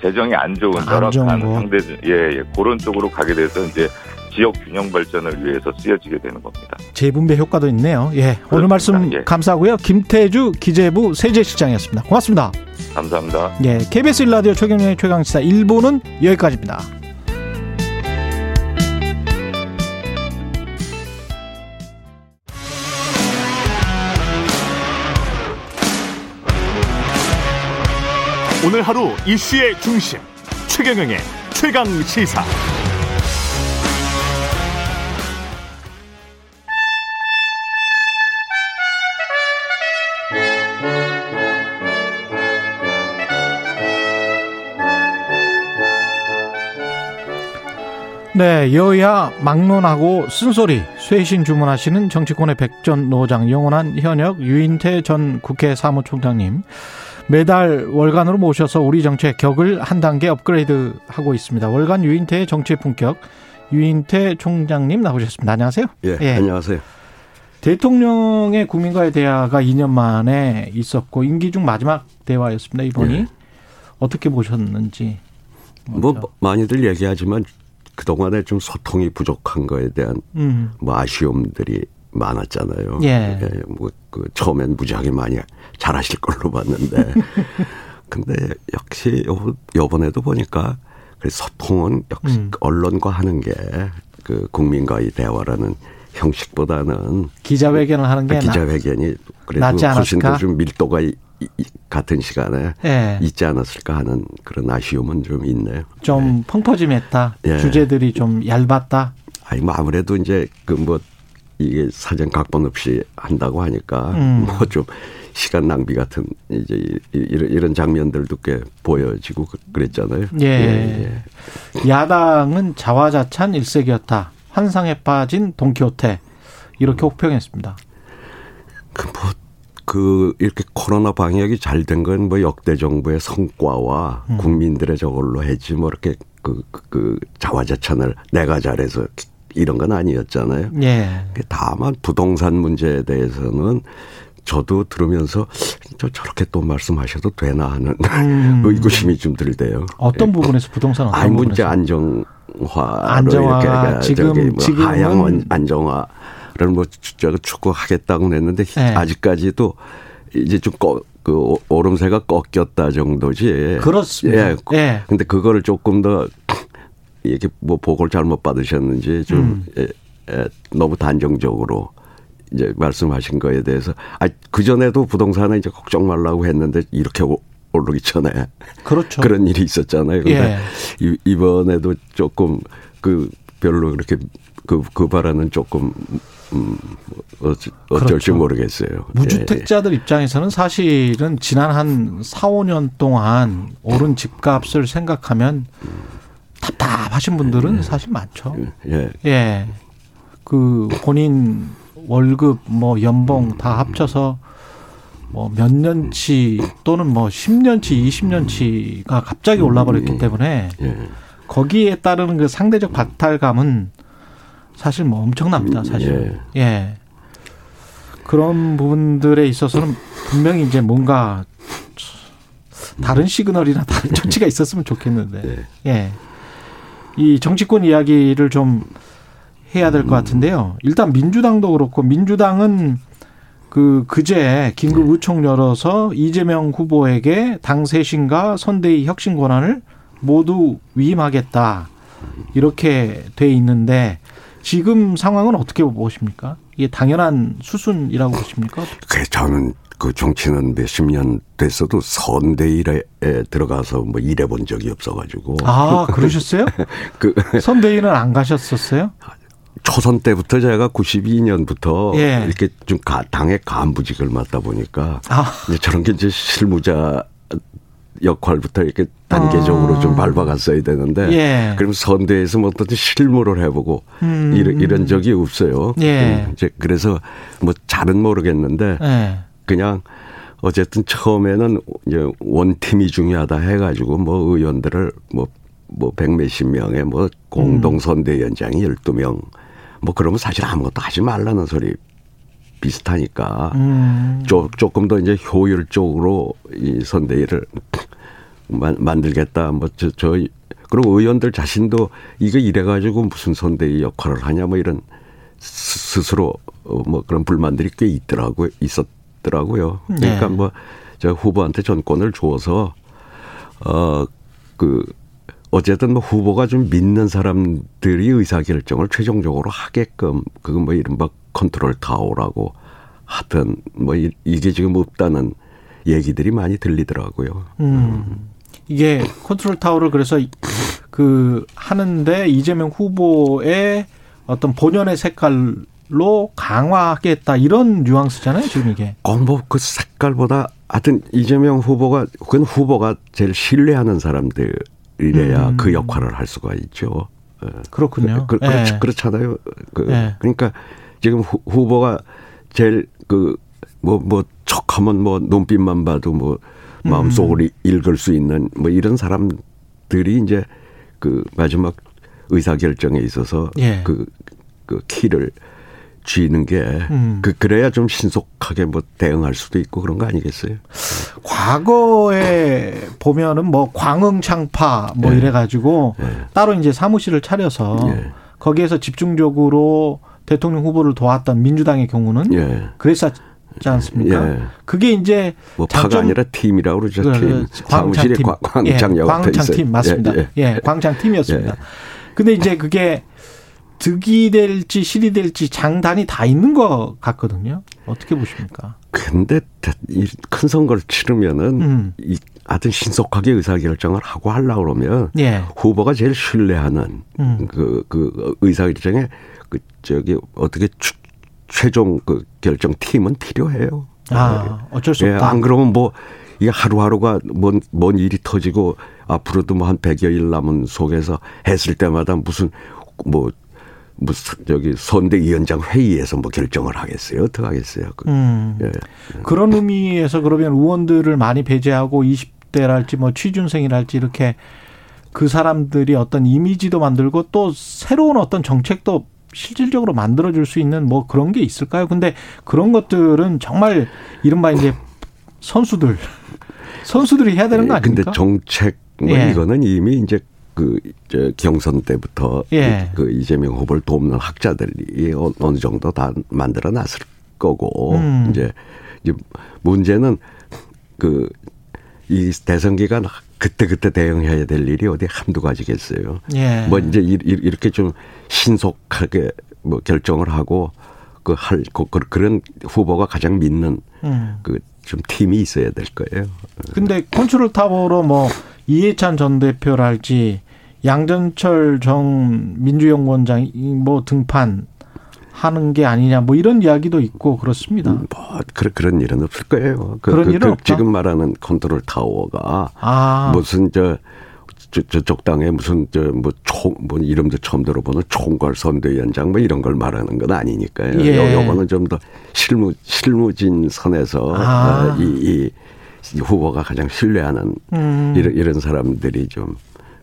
재정이 안 좋은 열악한 상대 예, 예 그런 쪽으로 가게 돼서 이제 지역 균형 발전을 위해서 쓰여지게 되는 겁니다. 재분배 효과도 있네요. 예. 그렇습니다. 오늘 말씀 예. 감사하고요. 김태주 기재부 세제실장이었습니다. 고맙습니다. 감사합니다. 예. KBS 일라디오 최경영의 최강시사 1부는 여기까지입니다. 오늘 하루 이슈의 중심 최경영의 최강 시사. 네, 여야 막론하고 쓴소리 쇄신 주문하시는 정치권의 백전 노장 영원한 현역 유인태 전 국회 사무총장님 매달 월간으로 모셔서 우리 정치의 격을 한 단계 업그레이드 하고 있습니다. 월간 유인태 정치의 품격 유인태 총장님 나오셨습니다. 안녕하세요. 예, 예. 안녕하세요. 대통령의 국민과의 대화가 2년 만에 있었고 임기 중 마지막 대화였습니다. 이번이 예. 어떻게 보셨는지. 뭐 많이들 얘기하지만 그 동안에 좀 소통이 부족한 거에 대한 음. 뭐 아쉬움들이 많았잖아요. 예. 예 뭐 그 처음엔 무지하게 많이 잘하실 걸로 봤는데 근데 역시 요, 요번에도 보니까 그 소통은 역시 음. 언론과 하는 게 그 국민과의 대화라는 형식보다는 기자회견을 하는 게 기자회견이 그래도 훨씬 더좀 밀도가 같은 시간에 예. 있지 않았을까 하는 그런 아쉬움은 좀 있네요. 좀 네. 펑퍼짐했다. 예. 주제들이 좀 얇았다. 아니 뭐 아무래도 이제 그 뭐 이게 사전 각본 없이 한다고 하니까 음. 뭐좀 시간 낭비 같은 이제 이런, 이런 장면들도 꽤 보여지고 그, 그랬잖아요. 예. 예. 예. 야당은 자화자찬 일색이었다. 환상에 빠진 동키호테 이렇게 음. 혹평했습니다. 그뭐 그 이렇게 코로나 방역이 잘 된 건 뭐 역대 정부의 성과와 음. 국민들의 저걸로 했지 뭐 이렇게 그, 그, 그 자화자찬을 내가 잘해서 이런 건 아니었잖아요. 예. 다만 부동산 문제에 대해서는 저도 들으면서 저 저렇게 또 말씀하셔도 되나 하는 음. 의구심이 좀 들대요. 어떤 예. 부분에서 부동산 어떤 아니 문제 안정 안정화 이렇게 지금 뭐 하향 안정화를 뭐 축구하겠다고 했는데 네. 아직까지도 이제 좀 꺼, 그 오름세가 꺾였다 정도지. 그렇습니다. 예. 예. 근데 그거를 조금 더 이렇게 뭐 보고를 잘못 받으셨는지 좀 음. 예, 예, 너무 단정적으로 이제 말씀하신 거에 대해서 아그 전에도 부동산에 이제 걱정 말라고 했는데 이렇게 오르기 전에 그렇죠. 그런 일이 있었잖아요. 근데 예. 이번에도 조금 그 별로 그렇게 그, 그 발언은 조금, 음, 어쩔, 어쩔지 그렇죠. 모르겠어요. 무주택자들 예. 입장에서는 사실은 지난 한 4, 5년 동안 오른 집값을 생각하면 답답하신 분들은 예. 사실 많죠. 예. 예. 그 본인 월급 뭐 연봉 다 합쳐서 뭐 몇 년치 또는 뭐 10년치, 20년치가 갑자기 올라버렸기 음, 예. 때문에 예. 거기에 따르는 그 상대적 박탈감은 사실 뭐 엄청납니다, 사실. 예. 예. 그런 부분들에 있어서는 분명히 이제 뭔가 다른 시그널이나 다른 조치가 있었으면 좋겠는데. 네. 예. 이 정치권 이야기를 좀 해야 될 것 같은데요. 일단 민주당도 그렇고 민주당은 그 그제 긴급 네. 의총 열어서 이재명 후보에게 당 쇄신과 선대위 혁신 권한을 모두 위임하겠다 이렇게 돼 있는데 지금 상황은 어떻게 보십니까? 이게 당연한 수순이라고 보십니까? 그 저는 그 정치는 몇십 년 됐어도 선대일에 들어가서 뭐 일해본 적이 없어가지고. 아 그러셨어요? 그 선대일은 안 가셨었어요? 초선 때부터 제가 92년부터 예. 이렇게 좀 당의 간부직을 맡다 보니까 아. 이제 저런 게 이제 실무자 역할부터 이렇게 단계적으로 아. 좀 밟아갔어야 되는데 예. 그럼 선대에서 뭐 어떤 실무를 해보고 음. 이런, 이런 적이 없어요. 예. 음, 이제 그래서 뭐 잘은 모르겠는데 예. 그냥 어쨌든 처음에는 이제 원팀이 중요하다 해가지고 뭐 의원들을 뭐, 뭐 백몇십 명의 뭐 공동선대위원장이 열두 명 뭐 그러면 사실 아무것도 하지 말라는 소리 비슷하니까 음. 조, 조금 더 이제 효율적으로 이 선대위를 만들겠다. 뭐, 저, 저, 그리고 의원들 자신도 이거 이래가지고 무슨 선대위 역할을 하냐 뭐 이런 스스로 어, 뭐 그런 불만들이 꽤 있더라고요. 있었 더라고요. 네. 그러니까 뭐, 저 후보한테 전권을 주어서, 어, 그, 어쨌든 뭐 후보가 좀 믿는 사람들이 의사결정을 최종적으로 하게끔, 그건 뭐 이른바 컨트롤 타워라고 하든 뭐 이게 지금 없다는 얘기들이 많이 들리더라고요. 음. 이게 컨트롤 타워를 그래서 그 하는데 이재명 후보의 어떤 본연의 색깔 로 강화하겠다 이런 뉘앙스잖아요 지금 이게. 어뭐그 색깔보다 하여튼 이재명 후보가 그건 후보가 제일 신뢰하는 사람들이래야 음. 그 역할을 할 수가 있죠. 예. 그렇군요. 그, 그, 네. 그렇잖아요. 그, 네. 그러니까 지금 후, 후보가 제일 그 뭐뭐 뭐 척하면 뭐 눈빛만 봐도 뭐 마음속으로 음. 읽을 수 있는 뭐 이런 사람들이 이제 그 마지막 의사 결정에 있어서 예. 그, 그 키를 쥐는 게, 음. 그, 그래야 좀 신속하게 뭐 대응할 수도 있고 그런 거 아니겠어요? 과거에 보면은 뭐 광흥창파 뭐 예. 이래가지고 예. 따로 이제 사무실을 차려서 예. 거기에서 집중적으로 대통령 후보를 도왔던 민주당의 경우는 예. 그랬었 지 않습니까? 예. 그게 이제 뭐 파가 아니라 팀이라고 그러죠. 그, 팀. 광장 팀. 광장 예, 광장 팀 맞습니다. 예, 광장 팀이었습니다. 예. 근데 이제 그게 득이 될지 실이 될지 장단이 다 있는 것 같거든요. 어떻게 보십니까? 근데 큰 선거를 치르면은 음. 이 하여튼 신속하게 의사결정을 하고 하려고 그러면 예. 후보가 제일 신뢰하는 음. 그, 그 의사결정에 그 저기 어떻게 추, 최종 그 결정 팀은 필요해요. 아, 어쩔 수 예, 없다. 예, 안 그러면 뭐 이게 하루하루가 뭔, 뭔 일이 터지고 앞으로도 뭐 한 100여일 남은 속에서 했을 때마다 무슨 뭐 무슨 저기 선대위원장 회의에서 뭐 결정을 하겠어요? 어떻게 하겠어요? 그, 음. 예. 그런 의미에서 그러면 의원들을 많이 배제하고 20대랄지 뭐 취준생이랄지 이렇게 그 사람들이 어떤 이미지도 만들고 또 새로운 어떤 정책도 실질적으로 만들어줄 수 있는 뭐 그런 게 있을까요? 근데 그런 것들은 정말 이른바 이제 선수들 선수들이 해야 되는 거 아닙니까? 근데 정책 뭐 예. 이거는 이미 이제 그저 경선 때부터 예. 그 이재명 후보를 돕는 학자들이 어느 정도 다 만들어 놨을 거고 음. 이제 이제 문제는 그 이 대선 기간 그때 그때 대응해야 될 일이 어디 한두 가지겠어요. 예. 뭐 이제 이렇게 좀 신속하게 뭐 결정을 하고 그할 그, 그, 그런 후보가 가장 믿는 음. 그 좀 팀이 있어야 될 거예요. 근데 컨트롤 타워로 뭐 이해찬 전 대표랄지 양전철 정 민주연구원장이 뭐 등판 하는 게 아니냐 뭐 이런 이야기도 있고 그렇습니다. 뭐 그런 그런 일은 없을 거예요. 그, 그런 그, 일은 그, 없다? 지금 말하는 컨트롤 타워가 아. 무슨 저 저, 저쪽 당에 무슨 저뭐총뭐 이름도 처음 들어보는 총괄 선대위원장 뭐 이런 걸 말하는 건 아니니까요. 예. 요거는 좀 더 실무 실무진 선에서 아. 어, 이, 이 후보가 가장 신뢰하는 음. 이런 이런 사람들이 좀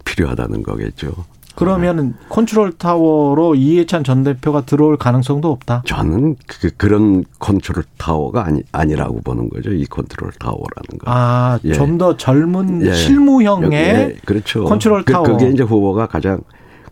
필요하다는 거겠죠. 그러면 컨트롤 타워로 이해찬 전 대표가 들어올 가능성도 없다. 저는 그, 그런 컨트롤 타워가 아니 아니라고 보는 거죠. 이 컨트롤 타워라는 거. 아, 예. 좀더 젊은 예. 실무형의 예. 그렇죠. 컨트롤 그, 타워. 그, 게 이제 후보가 가장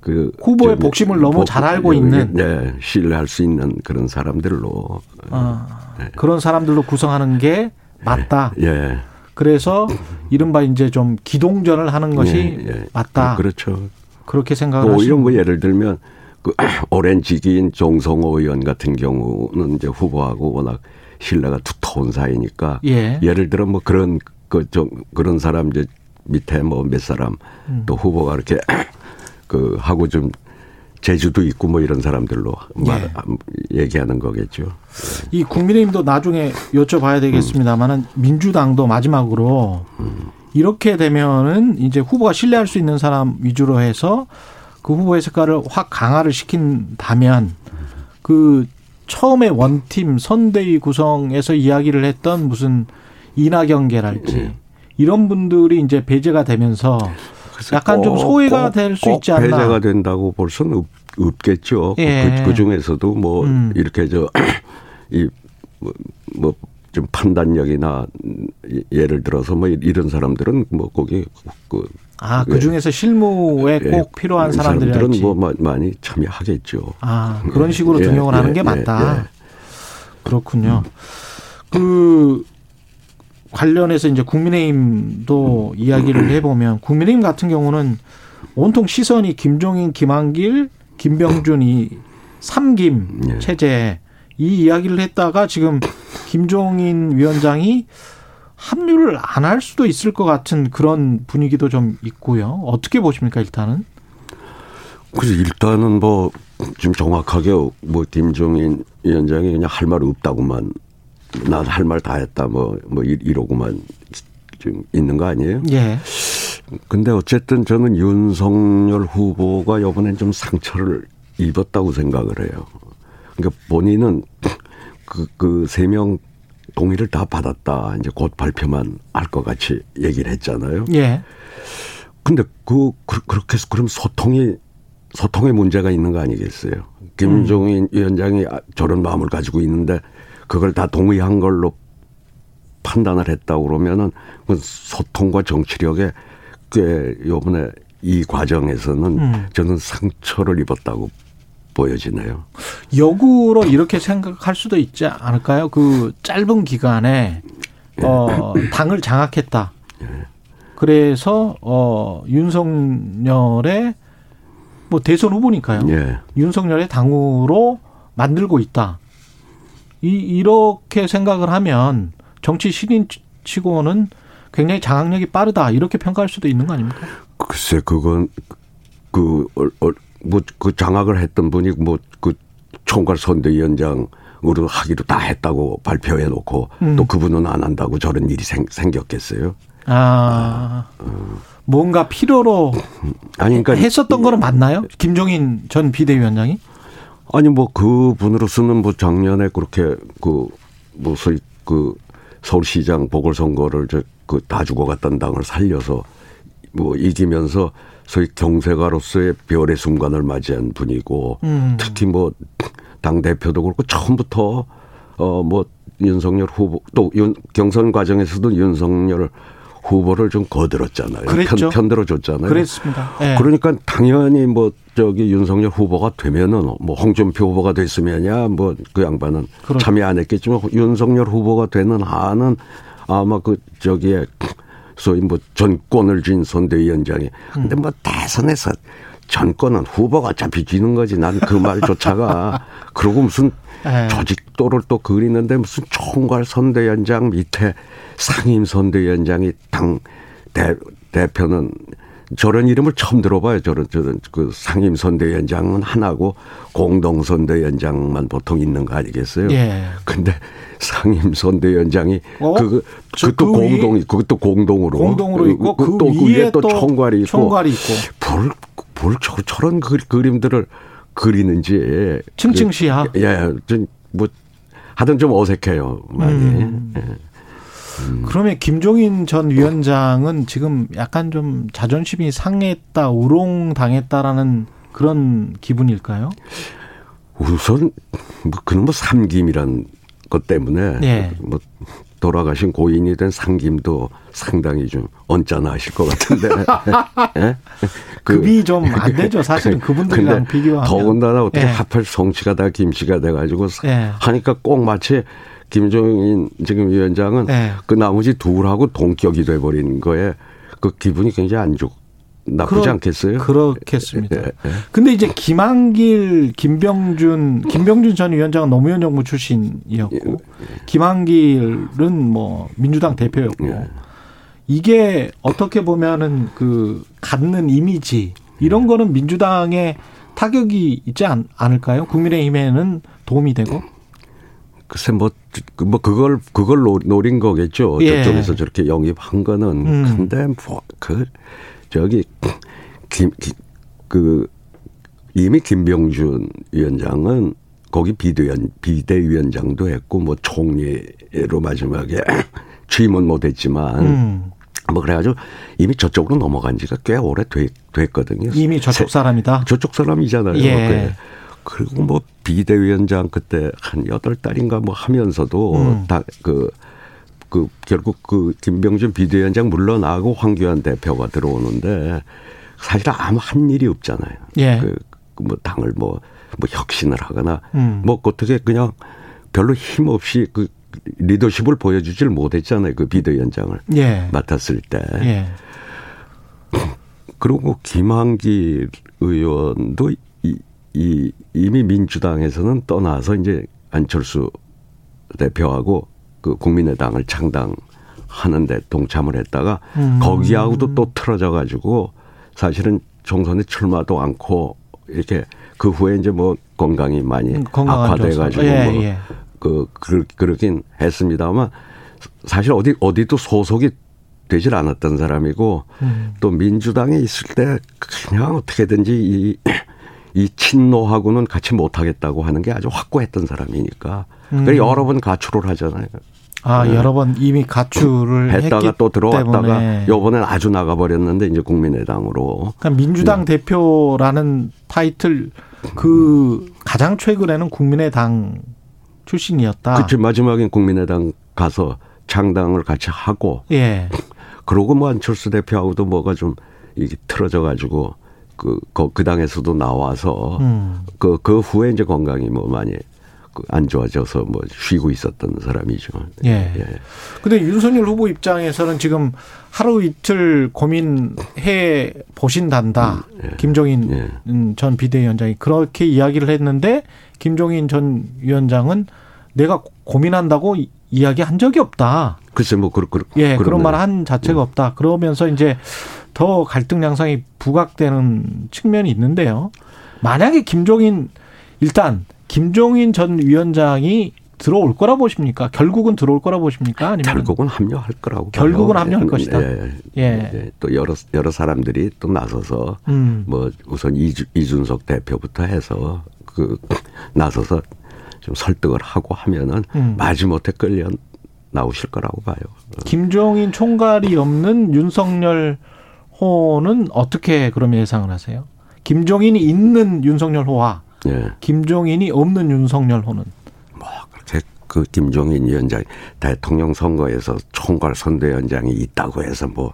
그 후보의 복심을 너무 복, 잘 알고 있는 네, 신뢰할 수 있는 그런 사람들로 아, 네. 그런 사람들로 구성하는 게 맞다. 예. 그래서 이른바 이제 좀 기동전을 하는 것이 예, 예. 맞다. 그렇죠. 그렇게 생각을 오히려 뭐 예를 들면 그 오랜 지기인 종성호 의원 같은 경우는 이제 후보하고 워낙 신뢰가 두터운 사이니까 예. 를 들어 뭐 그런 그 좀 그런 사람 이제 밑에 뭐 몇 사람 음. 또 후보가 이렇게 그 하고 좀 제주도 있고 뭐 이런 사람들로 예. 말, 얘기하는 거겠죠. 이 국민의힘도 나중에 여쭤봐야 되겠습니다만은 음. 민주당도 마지막으로 음. 이렇게 되면은 이제 후보가 신뢰할 수 있는 사람 위주로 해서 그 후보의 색깔을 확 강화를 시킨다면 그 처음에 원팀 선대위 구성에서 이야기를 했던 무슨 이낙연계랄지 네. 이런 분들이 이제 배제가 되면서 약간 좀 소외가 될 수 있지 않나. 배제가 된다고 볼 수는 없, 없겠죠. 예. 그, 그, 중에서도 뭐 음. 이렇게 저 이 뭐, 뭐 좀 판단력이나 예를 들어서 뭐 이런 사람들은 뭐 거기 그 아, 그 중에서 실무에 예, 꼭 필요한 사람들은 뭐 많이 참여하겠죠. 아, 그런 식으로 예, 등용을 예, 하는 게 예, 맞다. 예. 그렇군요. 음. 그 관련해서 이제 국민의힘도 음. 이야기를 해보면 국민의힘 같은 경우는 온통 시선이 김종인, 김한길, 김병준 이 삼김 예. 체제 이 이야기를 했다가 지금 김종인 위원장이 합류를 안 할 수도 있을 것 같은 그런 분위기도 좀 있고요. 어떻게 보십니까, 일단은? 그래서 일단은 뭐 지금 정확하게 뭐 김종인 위원장이 그냥 할 말 없다고만 난 할 말 다 했다 뭐뭐 뭐 이러고만 지금 있는 거 아니에요? 예. 근데 어쨌든 저는 윤석열 후보가 이번엔 좀 상처를 입었다고 생각을 해요. 그러니까 본인은 그, 그 세 명 동의를 다 받았다. 이제 곧 발표만 할 것 같이 얘기를 했잖아요. 예. 근데 그, 그, 그렇게 해서 그럼 소통이, 소통에 문제가 있는 거 아니겠어요? 김종인 음. 위원장이 저런 마음을 가지고 있는데 그걸 다 동의한 걸로 판단을 했다고 그러면은 그 소통과 정치력에 꽤 요번에 이 과정에서는 음. 저는 상처를 입었다고 보여지네요. 역으로 이렇게 생각할 수도 있지 않을까요? 그 짧은 기간에 어, 당을 장악했다. 그래서 어, 윤석열의 뭐 대선 후보니까요. 예. 윤석열의 당으로 만들고 있다. 이 이렇게 생각을 하면 정치 신인치고는 굉장히 장악력이 빠르다 이렇게 평가할 수도 있는 거 아닙니까? 글쎄 그건 그 뭐 그 장악을 했던 분이 뭐 그 총괄 선대위원장으로 하기로 다 했다고 발표해 놓고 음. 또 그분은 안 한다고 저런 일이 생, 생겼겠어요? 아. 어. 뭔가 필요로 아니 그러니까 했었던 거는 맞나요? 김종인 전 비대위원장이? 아니 뭐 그분으로서는 뭐 작년에 그렇게 그뭐 소위 그 서울시장 보궐선거를 저그다 죽어갔던 당을 살려서 뭐 이기면서 소위 경세가로서의 별의 순간을 맞이한 분이고 음. 특히 뭐 당 대표도 그렇고 처음부터 어뭐 윤석열 후보 또 윤, 경선 과정에서도 윤석열 후보를 좀 거들었잖아요. 그랬죠. 편, 편들어 줬잖아요. 그랬습니다. 네. 그러니까 당연히 뭐 저기 윤석열 후보가 되면은 뭐 홍준표 후보가 됐으면야 뭐 그 양반은 그렇죠. 참여 안 했겠지만 윤석열 후보가 되는 한은 아마 그 저기에 소위 뭐 전권을 쥔 선대위원장이 근데 뭐 대선에서 전권은 후보가 어차피 쥐는 거지. 난 그 말조차가 그러고 무슨 네. 조직도를 또 그리는데 무슨 총괄 선대위원장 밑에 상임 선대위원장이 당 대, 대표는 저런 이름을 처음 들어봐요. 저런 저런 그 상임 선대위원장은 하나고 공동 선대위원장만 보통 있는 거 아니겠어요? 예. 근데 상임 선대위원장이 어? 그 그것도 그 공동 그것도 공동으로 공동으로 있고 그, 그 위에 또 총괄이 있고 총괄이 있고 뭘, 뭘 저, 저런 그, 그림들을 그리는지 층층시야. 그, 예, 좀뭐 하여튼 좀 어색해요 많이. 음. 예. 음. 그러면 김종인 전 위원장은 지금 약간 좀 자존심이 상했다, 우롱당했다라는 그런 기분일까요? 우선 뭐 그놈 뭐 삼김이란 것 때문에 예. 뭐 돌아가신 고인이 된 상김도 상당히 좀 언짢아하실 것 같은데. 예? 그, 급이 좀 안 되죠. 사실은 그분들이랑 비교하면. 더군다나 어떻게 예. 하필 성씨가 다 김씨가 돼가지고 예. 하니까 꼭 마치 김종인 지금 위원장은 네. 그 나머지 둘하고 동격이 돼버린 거에 그 기분이 굉장히 안 좋고 나쁘지 그러, 않겠어요? 그렇겠습니다. 네, 네. 근데 이제 김한길, 김병준, 김병준 전 위원장은 노무현 정부 출신이었고 예, 김한길은 뭐 민주당 대표였고 예. 이게 어떻게 보면은 그 갖는 이미지 이런 거는 민주당에 타격이 있지 않, 않을까요? 국민의힘에는 도움이 되고 글쎄 뭐, 뭐 그걸 그걸 노린 거겠죠. 예. 저쪽에서 저렇게 영입한 거는 음. 근데 뭐 그 저기 김그 이미 김병준 위원장은 거기 비대위원 비대위원장도 했고 뭐 총리로 마지막에 취임은 못했지만 음. 뭐 그래가지고 이미 저쪽으로 넘어간 지가 꽤 오래 됐, 됐거든요. 이미 저쪽 사람이다. 저쪽 사람이잖아요. 예. 그리고 뭐 비대위원장 그때 한 여덟 달인가 뭐 하면서도 음. 다그 그 결국 그 김병준 비대위원장 물러나고 황교안 대표가 들어오는데 사실 아무 한 일이 없잖아요. 예. 그, 그뭐 당을 뭐, 뭐 혁신을 하거나 음. 뭐 어떻게 그냥 별로 힘 없이 그 리더십을 보여주질 못했잖아요. 그 비대위원장을 예. 맡았을 때. 예. 그리고 김한길 의원도 이 이미 민주당에서는 떠나서 이제 안철수 대표하고 그 국민의당을 창당하는데 동참을 했다가 음. 거기하고도 또 틀어져 가지고 사실은 총선에 출마도 않고 이렇게 그 후에 이제 뭐 건강이 많이 음, 악화돼 가지고 예, 뭐 예. 그, 그 그러긴 했습니다만 사실 어디 어디도 소속이 되질 않았던 사람이고 음. 또 민주당에 있을 때 그냥 어떻게든지 이 이 친노하고는 같이 못하겠다고 하는 게 아주 확고했던 사람이니까. 음. 그래 여러 번 가출을 하잖아요. 아 네. 여러 번 이미 가출을 했다가 또 들어왔다가 요번엔 아주 나가버렸는데 이제 국민의당으로. 그러니까 민주당 네. 대표라는 타이틀 그 가장 최근에는 국민의당 출신이었다. 그치 마지막엔 국민의당 가서 창당을 같이 하고. 예. 그러고 뭐 안철수 대표하고도 뭐가 좀 이게 틀어져 가지고 그, 그, 그 당에서도 나와서 음. 그, 그 후에 이제 건강이 뭐 많이 그안 좋아져서 뭐 쉬고 있었던 사람이죠. 예. 예. 근데 윤석열 후보 입장에서는 지금 하루 이틀 고민해 보신단다. 음, 예. 김종인 예. 전 비대위원장이 그렇게 이야기를 했는데 김종인 전 위원장은 내가 고민한다고 이야기한 적이 없다. 글쎄 뭐 그런 그런 예 그런 말 한 자체가 음. 없다. 그러면서 이제 더 갈등 양상이 부각되는 측면이 있는데요. 만약에 김종인 일단 김종인 전 위원장이 들어올 거라 보십니까? 결국은 들어올 거라 보십니까? 아니면 결국은 합류할 거라고 결국은 봐요. 합류할 것이다. 예. 예. 예. 또 여러 여러 사람들이 또 나서서 음. 뭐 우선 이주, 이준석 대표부터 해서 그 나서서 좀 설득을 하고 하면은 음. 마지못해 끌려 나오실 거라고 봐요. 김종인 총괄이 없는 윤석열 호는 어떻게 그러면 예상을 하세요? 김종인이 있는 윤석열 호와 예. 김종인이 없는 윤석열 호는 뭐 그렇게 그 김종인 위원장 대통령 선거에서 총괄 선대위원장이 있다고 해서 뭐,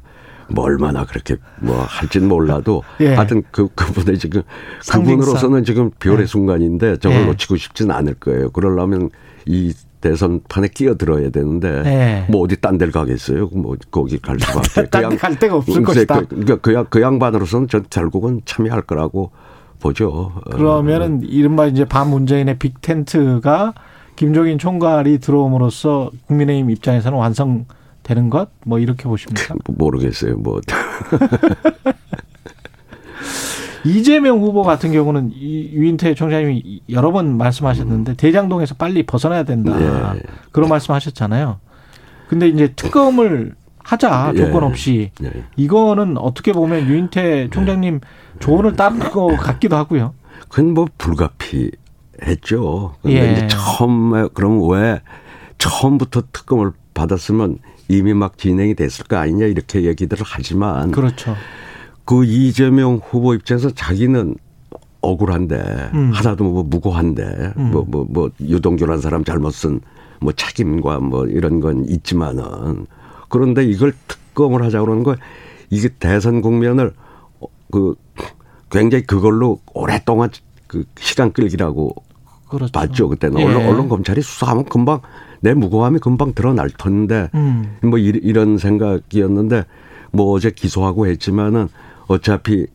뭐 얼마나 그렇게 뭐 할진 몰라도 예. 하여튼 그 그분의 지금 그분으로서는 지금 별의 예. 순간인데 저걸 예. 놓치고 싶지는 않을 거예요. 그러려면 이 대선판에 끼어들어야 되는데 네. 뭐 어디 딴 데를 가겠어요? 뭐 거기 갈 수밖에. 딴갈 데가 없을 것이다. 그러니까 그, 양, 그 양반으로서는 전 결국은 참여할 거라고 보죠. 그러면은 어. 이른바 이제 반문재인의 빅텐트가 김종인 총괄이 들어옴으로써 국민의힘 입장에서는 완성되는 것? 뭐 이렇게 보십니까? 모르겠어요. 뭐. 이재명 후보 같은 경우는 유인태 총장님이 여러 번 말씀하셨는데 대장동에서 빨리 벗어나야 된다. 예. 그런 말씀하셨잖아요. 근데 이제 특검을 하자 예. 조건 없이 예. 이거는 어떻게 보면 유인태 총장님 조언을 따른 것 같기도 하고요. 그건 뭐 불가피했죠. 근데 예. 이제 처음에 그럼 왜 처음부터 특검을 받았으면 이미 막 진행이 됐을 거 아니냐 이렇게 얘기들을 하지만 그렇죠. 그 이재명 후보 입장에서 자기는 억울한데 음. 하나도 뭐 무고한데 뭐뭐뭐 음. 뭐, 뭐 유동규라는 사람 잘못 쓴 뭐 책임과 뭐 이런 건 있지만은 그런데 이걸 특검을 하자 그러는 거 이게 대선 국면을 어, 그 굉장히 그걸로 오랫동안 그 시간 끌기라고 그렇죠. 봤죠 그때는 예. 언론, 언론 검찰이 수사하면 금방 내 무고함이 금방 드러날 텐데 음. 뭐 이, 이런 생각이었는데 뭐 어제 기소하고 했지만은 어차피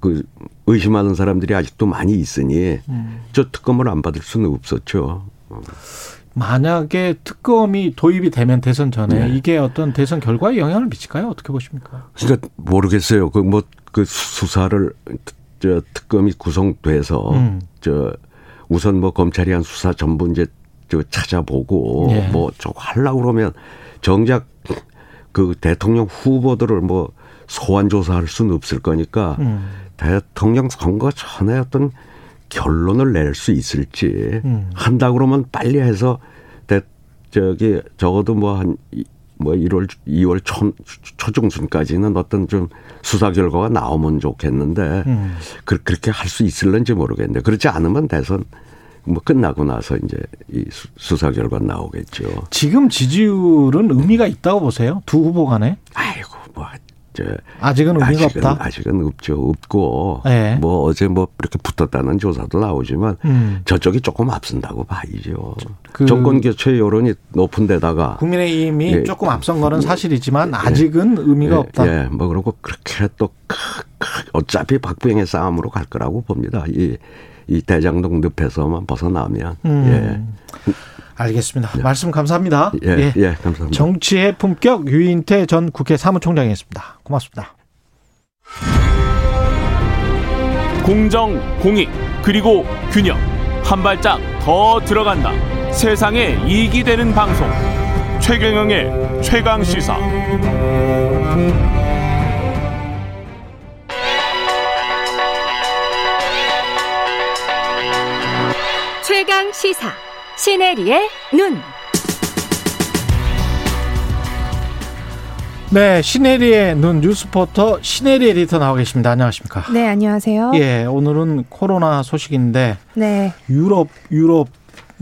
그 의심하는 사람들이 아직도 많이 있으니 음. 저 특검을 안 받을 수는 없었죠. 만약에 특검이 도입이 되면 대선 전에 네. 이게 어떤 대선 결과에 영향을 미칠까요? 어떻게 보십니까? 그러니까 모르겠어요. 그 뭐그 뭐 수사를 저 특검이 구성돼서 음. 저 우선 뭐 검찰이 한 수사 전부 이제 저 찾아보고 네. 뭐저 하려고 그러면 정작 그 대통령 후보들을 뭐 소환 조사할 수는 없을 거니까 음. 대통령 선거 전에 어떤 결론을 낼 수 있을지 음. 한다 그러면 빨리 해서 대 저기 적어도 뭐 한뭐 뭐 1월 2월 초 초중순까지는 어떤 좀 수사 결과가 나오면 좋겠는데 음. 그, 그렇게 할 수 있을런지 모르겠는데 그렇지 않으면 대선 뭐 끝나고 나서 이제 이 수사 결과 나오겠죠. 지금 지지율은 의미가 있다고 보세요? 두 후보 간에? 아이고 뭐 아직은 의미가 아직은, 없다. 아직은 없죠. 없고 네. 뭐 어제 뭐 이렇게 붙었다는 조사도 나오지만 음. 저쪽이 조금 앞선다고 봐야죠. 그 정권 교체 여론이 높은 데다가 국민의힘이 예. 조금 앞선 거는 사실이지만 예. 아직은 의미가 예. 없다. 예. 뭐 그러고 그렇게 또 어차피 박빙의 싸움으로 갈 거라고 봅니다. 이, 이 대장동 늪에서만 벗어나면 음. 예. 알겠습니다. 네. 말씀 감사합니다. 예, 예. 예, 감사합니다. 정치의 품격 유인태 전 국회 사무총장이었습니다. 고맙습니다. 공정, 공익, 그리고 균형. 한 발짝 더 들어간다. 세상에 이익이 되는 방송. 최경영의 최강 시사. 최강 시사. 시네리의 눈. 네, 시네리의 눈 뉴스포터 시네리 에디터 나와 계십니다. 안녕하십니까? 네, 안녕하세요. 예, 오늘은 코로나 소식인데 네. 유럽 유럽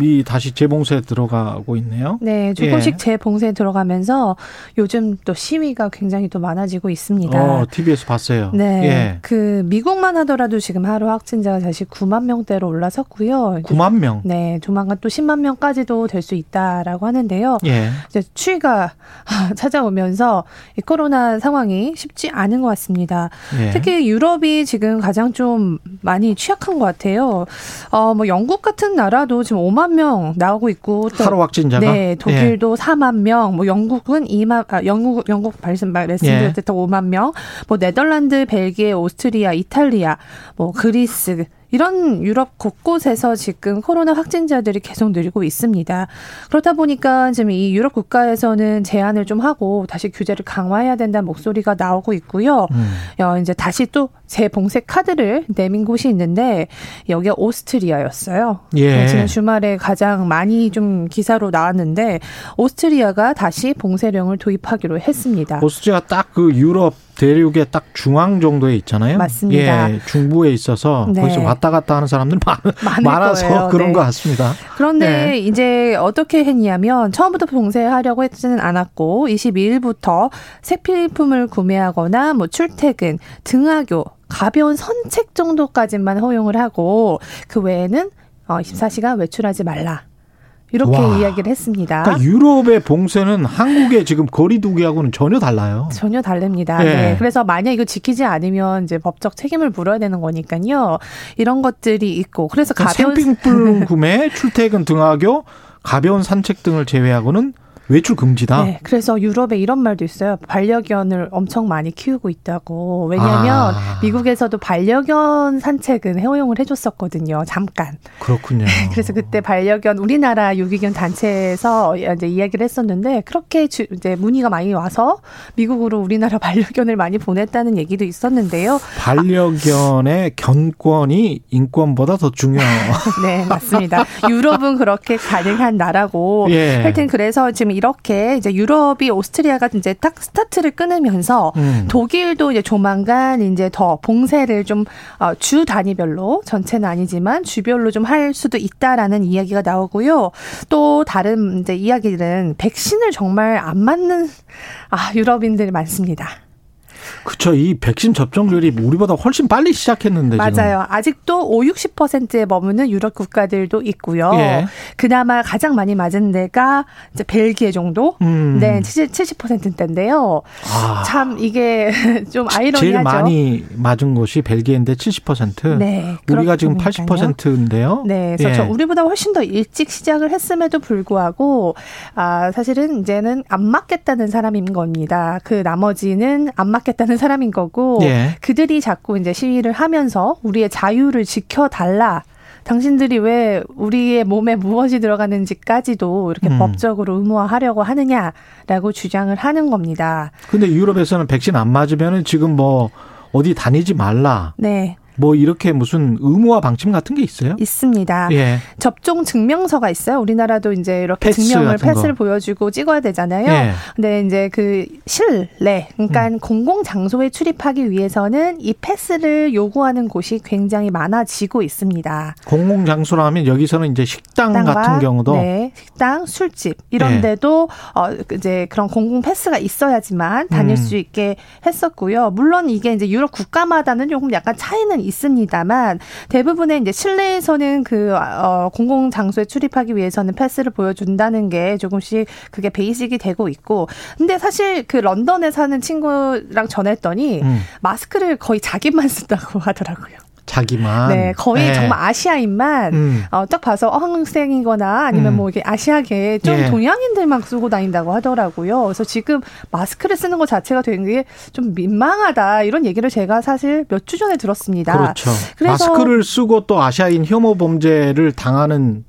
이 다시 재봉쇄 들어가고 있네요. 네, 조금씩 예. 재봉쇄 들어가면서 요즘 또 시위가 굉장히 또 많아지고 있습니다. 어, TV에서 봤어요. 네, 예. 그 미국만 하더라도 지금 하루 확진자가 다시 9만 명대로 올라섰고요. 9만 명. 네, 조만간 또 10만 명까지도 될 수 있다라고 하는데요. 예. 이제 추위가 찾아오면서 이 코로나 상황이 쉽지 않은 것 같습니다. 예. 특히 유럽이 지금 가장 좀 많이 취약한 것 같아요. 어, 뭐 영국 같은 나라도 지금 5만 5만 명 나오고 있고 또 하루 확진자가 네 독일도 예. 4만 명, 뭐 영국은 2만 아 영국 영국 말씀 말씀드렸던 예. 5만 명, 뭐 네덜란드, 벨기에, 오스트리아, 이탈리아, 뭐 그리스 이런 유럽 곳곳에서 지금 코로나 확진자들이 계속 늘고 있습니다. 그렇다 보니까 지금 이 유럽 국가에서는 제한을 좀 하고 다시 규제를 강화해야 된다는 목소리가 나오고 있고요. 음. 어, 이제 다시 또 재봉쇄 카드를 내민 곳이 있는데 여기가 오스트리아였어요. 예. 지난 주말에 가장 많이 좀 기사로 나왔는데 오스트리아가 다시 봉쇄령을 도입하기로 했습니다. 오스트리아 딱 그 유럽 대륙의 딱 중앙 정도에 있잖아요. 맞습니다. 예, 중부에 있어서 네. 거기서 왔다 갔다 하는 사람들 많, 많아서 거예요. 그런 네. 것 같습니다. 그런데 네. 이제 어떻게 했냐면 처음부터 봉쇄하려고 했지는 않았고 22일부터 색필품을 구매하거나 뭐 출퇴근, 등하교, 가벼운 선책 정도까지만 허용을 하고 그 외에는 24시간 어, 외출하지 말라. 이렇게 와. 이야기를 했습니다. 그러니까 유럽의 봉쇄는 한국의 지금 거리두기하고는 전혀 달라요. 전혀 다릅니다. 네. 네. 그래서 만약 이거 지키지 않으면 이제 법적 책임을 물어야 되는 거니까요. 이런 것들이 있고 그래서 그러니까 가벼운 생필품 구매, 출퇴근 등하교, 가벼운 산책 등을 제외하고는 외출 금지다. 네, 그래서 유럽에 이런 말도 있어요. 반려견을 엄청 많이 키우고 있다고. 왜냐하면 아. 미국에서도 반려견 산책은 허용을 해줬었거든요. 잠깐. 그렇군요. 그래서 그때 반려견 우리나라 유기견 단체에서 이제 이야기를 했었는데 그렇게 주, 이제 문의가 많이 와서 미국으로 우리나라 반려견을 많이 보냈다는 얘기도 있었는데요. 반려견의 견권이 인권보다 더 중요해요. 네, 맞습니다. 유럽은 그렇게 가능한 나라고. 예. 하여튼 그래서 지금 이렇게 이제 유럽이 오스트리아가 이제 딱 스타트를 끊으면서 음. 독일도 이제 조만간 이제 더 봉쇄를 좀주 어, 단위별로 전체는 아니지만 주별로 좀 할 수도 있다라는 이야기가 나오고요. 또 다른 이제 이야기들은 백신을 정말 안 맞는 아 유럽인들이 많습니다. 그렇죠. 이 백신 접종률이 우리보다 훨씬 빨리 시작했는데 맞아요. 지금. 아직도 5, 60%에 머무는 유럽 국가들도 있고요. 예. 그나마 가장 많이 맞은 데가 이제 벨기에 정도. 음. 네, 70, 70%대인데요. 아. 참 이게 좀 아이러니하죠. 제일 많이 맞은 곳이 벨기에인데 70%. 네. 우리가 지금 80%인데요. 네. 그래서 예. 우리보다 훨씬 더 일찍 시작을 했음에도 불구하고 아, 사실은 이제는 안 맞겠다는 사람인 겁니다. 그 나머지는 안 맞겠 다는 하는 사람인 거고 예. 그들이 자꾸 이제 시위를 하면서 우리의 자유를 지켜달라. 당신들이 왜 우리의 몸에 무엇이 들어가는지까지도 이렇게 음. 법적으로 의무화하려고 하느냐라고 주장을 하는 겁니다. 근데 유럽에서는 백신 안 맞으면은 지금 뭐 어디 다니지 말라. 네. 뭐 이렇게 무슨 의무화 방침 같은 게 있어요? 있습니다. 예. 접종 증명서가 있어요. 우리나라도 이제 이렇게 패스 증명을 패스를 거. 보여주고 찍어야 되잖아요. 예. 근데 이제 그 실내, 그러니까 음. 공공 장소에 출입하기 위해서는 이 패스를 요구하는 곳이 굉장히 많아지고 있습니다. 공공 장소라면 여기서는 이제 식당 같은 경우도 네, 식당, 술집 이런 예. 데도 어 이제 그런 공공 패스가 있어야지만 다닐 음. 수 있게 했었고요. 물론 이게 이제 유럽 국가마다는 조금 약간 차이는 있습니다만 대부분의 이제 실내에서는 그 어, 공공 장소에 출입하기 위해서는 패스를 보여준다는 게 조금씩 그게 베이직이 되고 있고 근데 사실 그 런던에 사는 친구랑 전했더니 음. 마스크를 거의 자기만 쓴다고 하더라고요. 자기만. 네, 거의 네. 정말 아시아인만 음. 어, 딱 봐서 어 학생이거나 아니면 음. 뭐 이게 아시아계 좀 예. 동양인들만 쓰고 다닌다고 하더라고요. 그래서 지금 마스크를 쓰는 것 자체가 되게 좀 민망하다 이런 얘기를 제가 사실 몇 주 전에 들었습니다. 그렇죠. 그래서 마스크를 쓰고 또 아시아인 혐오 범죄를 당하는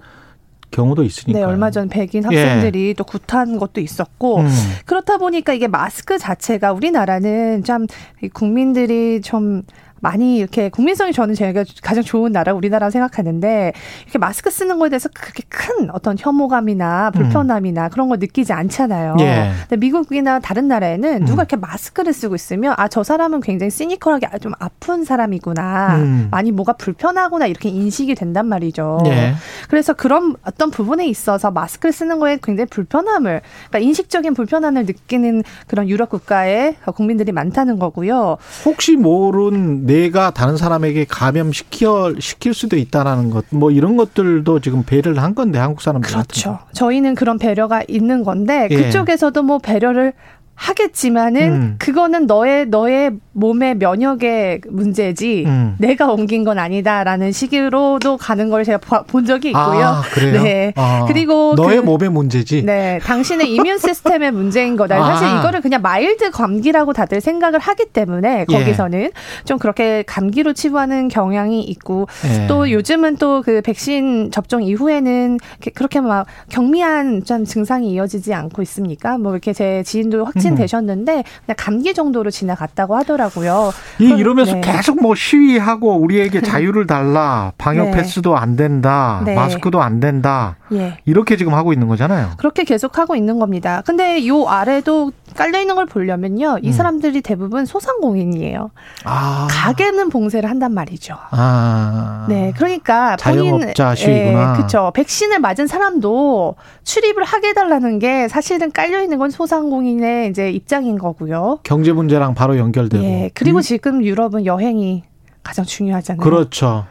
경우도 있으니까. 네, 얼마 전 백인 학생들이 예. 또 구타한 것도 있었고 음. 그렇다 보니까 이게 마스크 자체가 우리나라는 참 국민들이 좀 많이 이렇게 국민성이 저는 제가 가장 좋은 나라 우리나라 생각하는데 이렇게 마스크 쓰는 거에 대해서 그렇게 큰 어떤 혐오감이나 불편함이나 음. 그런 걸 느끼지 않잖아요. 예. 근데 미국이나 다른 나라에는 음. 누가 이렇게 마스크를 쓰고 있으면 아 저 사람은 굉장히 시니컬하게 좀 아픈 사람이구나. 음. 많이 뭐가 불편하구나 이렇게 인식이 된단 말이죠. 예. 그래서 그런 어떤 부분에 있어서 마스크를 쓰는 거에 굉장히 불편함을 그러니까 인식적인 불편함을 느끼는 그런 유럽 국가의 국민들이 많다는 거고요. 혹시 모른 내가 다른 사람에게 감염시켜 시킬 수도 있다라는 것, 뭐 이런 것들도 지금 배려를 한 건데 한국 사람들 그렇죠. 저희는 그런 배려가 있는 건데 예. 그쪽에서도 뭐 배려를 하겠지만은 음. 그거는 너의 너의 몸의 면역의 문제지 음. 내가 옮긴 건 아니다라는 식으로도 가는 걸 제가 본 적이 있고요. 아, 그래요? 네. 아, 그리고 너의 그, 몸의 문제지. 네, 당신의 immune system의 문제인 거다. 아. 사실 이거를 그냥 mild 감기라고 다들 생각을 하기 때문에 예. 거기서는 예. 좀 그렇게 감기로 치부하는 경향이 있고 예. 또 요즘은 또 그 백신 접종 이후에는 그렇게 막 경미한 좀 증상이 이어지지 않고 있습니까? 뭐 이렇게 제 지인도 확진 음. 되셨는데 그냥 감기 정도로 지나갔다고 하더라고요. 이 이러면서 네. 계속 뭐 시위하고 우리에게 자유를 달라 방역 네. 패스도 안 된다 네. 마스크도 안 된다. 예. 이렇게 지금 하고 있는 거잖아요. 그렇게 계속 하고 있는 겁니다. 근데 요 아래도 깔려 있는 걸 보려면요, 이 음. 사람들이 대부분 소상공인이에요. 아. 가게는 봉쇄를 한단 말이죠. 아. 네, 그러니까 자영업자시구나. 예, 그렇죠. 백신을 맞은 사람도 출입을 하게 해달라는 게 사실은 깔려 있는 건 소상공인의 이제 입장인 거고요. 경제 문제랑 바로 연결되고. 예, 그리고 음. 지금 유럽은 여행이 가장 중요하잖아요. 그렇죠.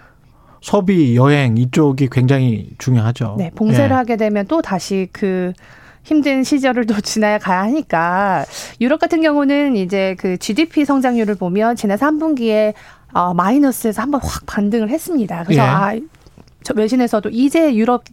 소비, 여행 이쪽이 굉장히 중요하죠. 네, 봉쇄를 예. 하게 되면 또 다시 그 힘든 시절을 또 지나야 가야 하니까 유럽 같은 경우는 이제 그 GDP 성장률을 보면 지난 3분기에 어, 마이너스에서 한번 확 반등을 했습니다. 그래서 예. 아, 저 외신에서도 이제 유럽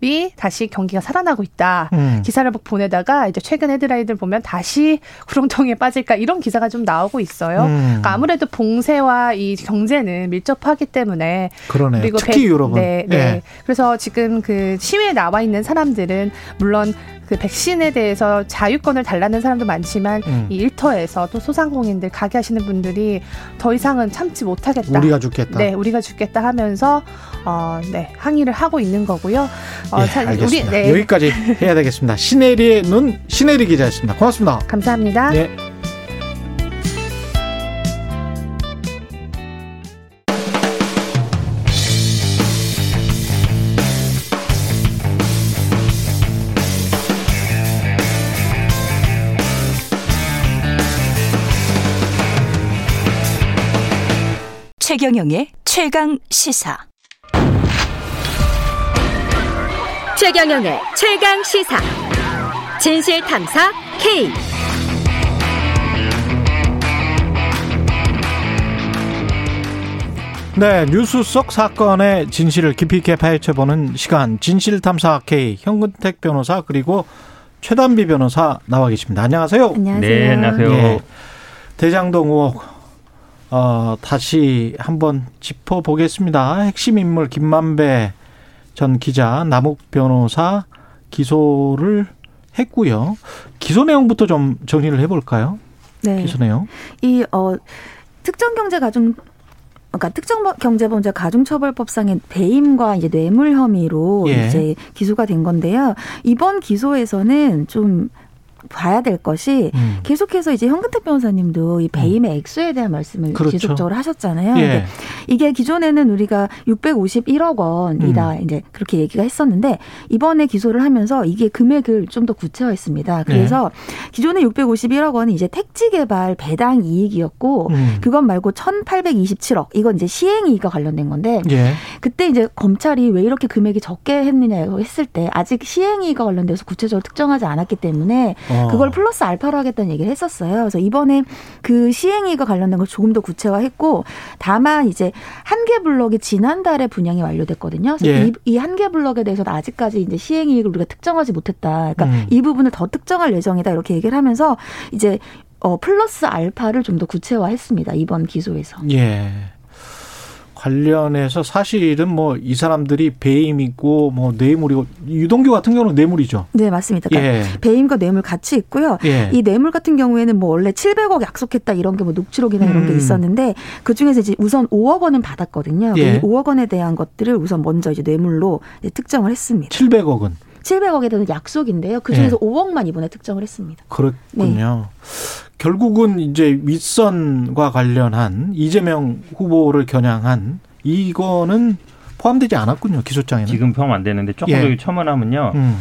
이 다시 경기가 살아나고 있다. 음. 기사를 보내다가 이제 최근 헤드라인들 보면 다시 구렁텅이에 빠질까 이런 기사가 좀 나오고 있어요. 음. 그러니까 아무래도 봉쇄와 이 경제는 밀접하기 때문에 그러네. 그리고 특히 백, 유럽은 네, 네. 예. 그래서 지금 그 시위에 나와 있는 사람들은 물론 그 백신에 대해서 자유권을 달라는 사람도 많지만 음. 이 일터에서 또 소상공인들 가게 하시는 분들이 더 이상은 참지 못하겠다. 우리가 죽겠다. 네, 우리가 죽겠다 하면서 어, 네, 항의를 하고 있는 거고요. 어, 예, 자, 우리 네. 여기까지 해야 되겠습니다. 신혜리의 눈 신혜리 기자였습니다. 고맙습니다. 감사합니다. 네. 최경영의 최강 시사. 최경영의 최강 시사. 진실 탐사 K. 네, 뉴스 속 사건의 진실을 깊이 있게 파헤쳐보는 시간 진실 탐사 K 현근택 변호사 그리고 최단비 변호사 나와 계십니다. 안녕하세요. 안녕하세요. 네, 안녕하세요. 네, 대장동 의혹 어, 다시 한번 짚어보겠습니다. 핵심 인물 김만배 전 기자, 남욱 변호사 기소를 했고요. 기소 내용부터 좀 정리를 해볼까요? 네. 기소 내용. 이, 어, 특정 경제 가중 그러니까 특정 경제범죄 가중처벌법상의 배임과 이제 뇌물 혐의로 예. 이제 기소가 된 건데요. 이번 기소에서는 좀 봐야 될 것이 음. 계속해서 이제 현근택 변호사님도 이 배임의 음. 액수에 대한 말씀을 그렇죠. 지속적으로 하셨잖아요. 예. 이게 기존에는 우리가 651억 원이다 음. 이제 그렇게 얘기가 했었는데 이번에 기소를 하면서 이게 금액을 좀 더 구체화했습니다. 그래서 네. 기존에 651억 원이 이제 택지 개발 배당 이익이었고 음. 그것 말고 1,827억 이건 이제 시행 이익과 관련된 건데 예. 그때 이제 검찰이 왜 이렇게 금액이 적게 했느냐 했을 때 아직 시행 이익과 관련돼서 구체적으로 특정하지 않았기 때문에 어. 그걸 플러스 알파로 하겠다는 얘기를 했었어요. 그래서 이번에 그 시행위가 관련된 걸 조금 더 구체화했고 다만 이제 한 개 블럭이 지난달에 분양이 완료됐거든요. 그래서 예. 이한 개 블럭에 대해서는 아직까지 이제 시행이익을 우리가 특정하지 못했다. 그러니까 음. 이 부분을 더 특정할 예정이다 이렇게 얘기를 하면서 이제 어 플러스 알파를 좀 더 구체화했습니다. 이번 기소에서. 예. 관련해서 사실은 뭐 이 사람들이 배임이고 뭐 뇌물이고 유동규 같은 경우는 뇌물이죠. 네 맞습니다. 그러니까 예. 배임과 뇌물 같이 있고요. 예. 이 뇌물 같은 경우에는 뭐 원래 700억 약속했다 이런 게 뭐 녹취록이나 이런 게 음. 있었는데 그 중에서 이제 우선 5억 원은 받았거든요. 예. 이 5억 원에 대한 것들을 우선 먼저 이제 뇌물로 특정을 했습니다. 700억은 700억에 대한 약속인데요. 그 중에서 예. 5억만 이번에 특정을 했습니다. 그렇군요. 네. 결국은 이제 윗선과 관련한 이재명 후보를 겨냥한 이거는 포함되지 않았군요. 기소장에는. 지금 포함 안 되는데 조금 예. 더 첨언하면요. 음.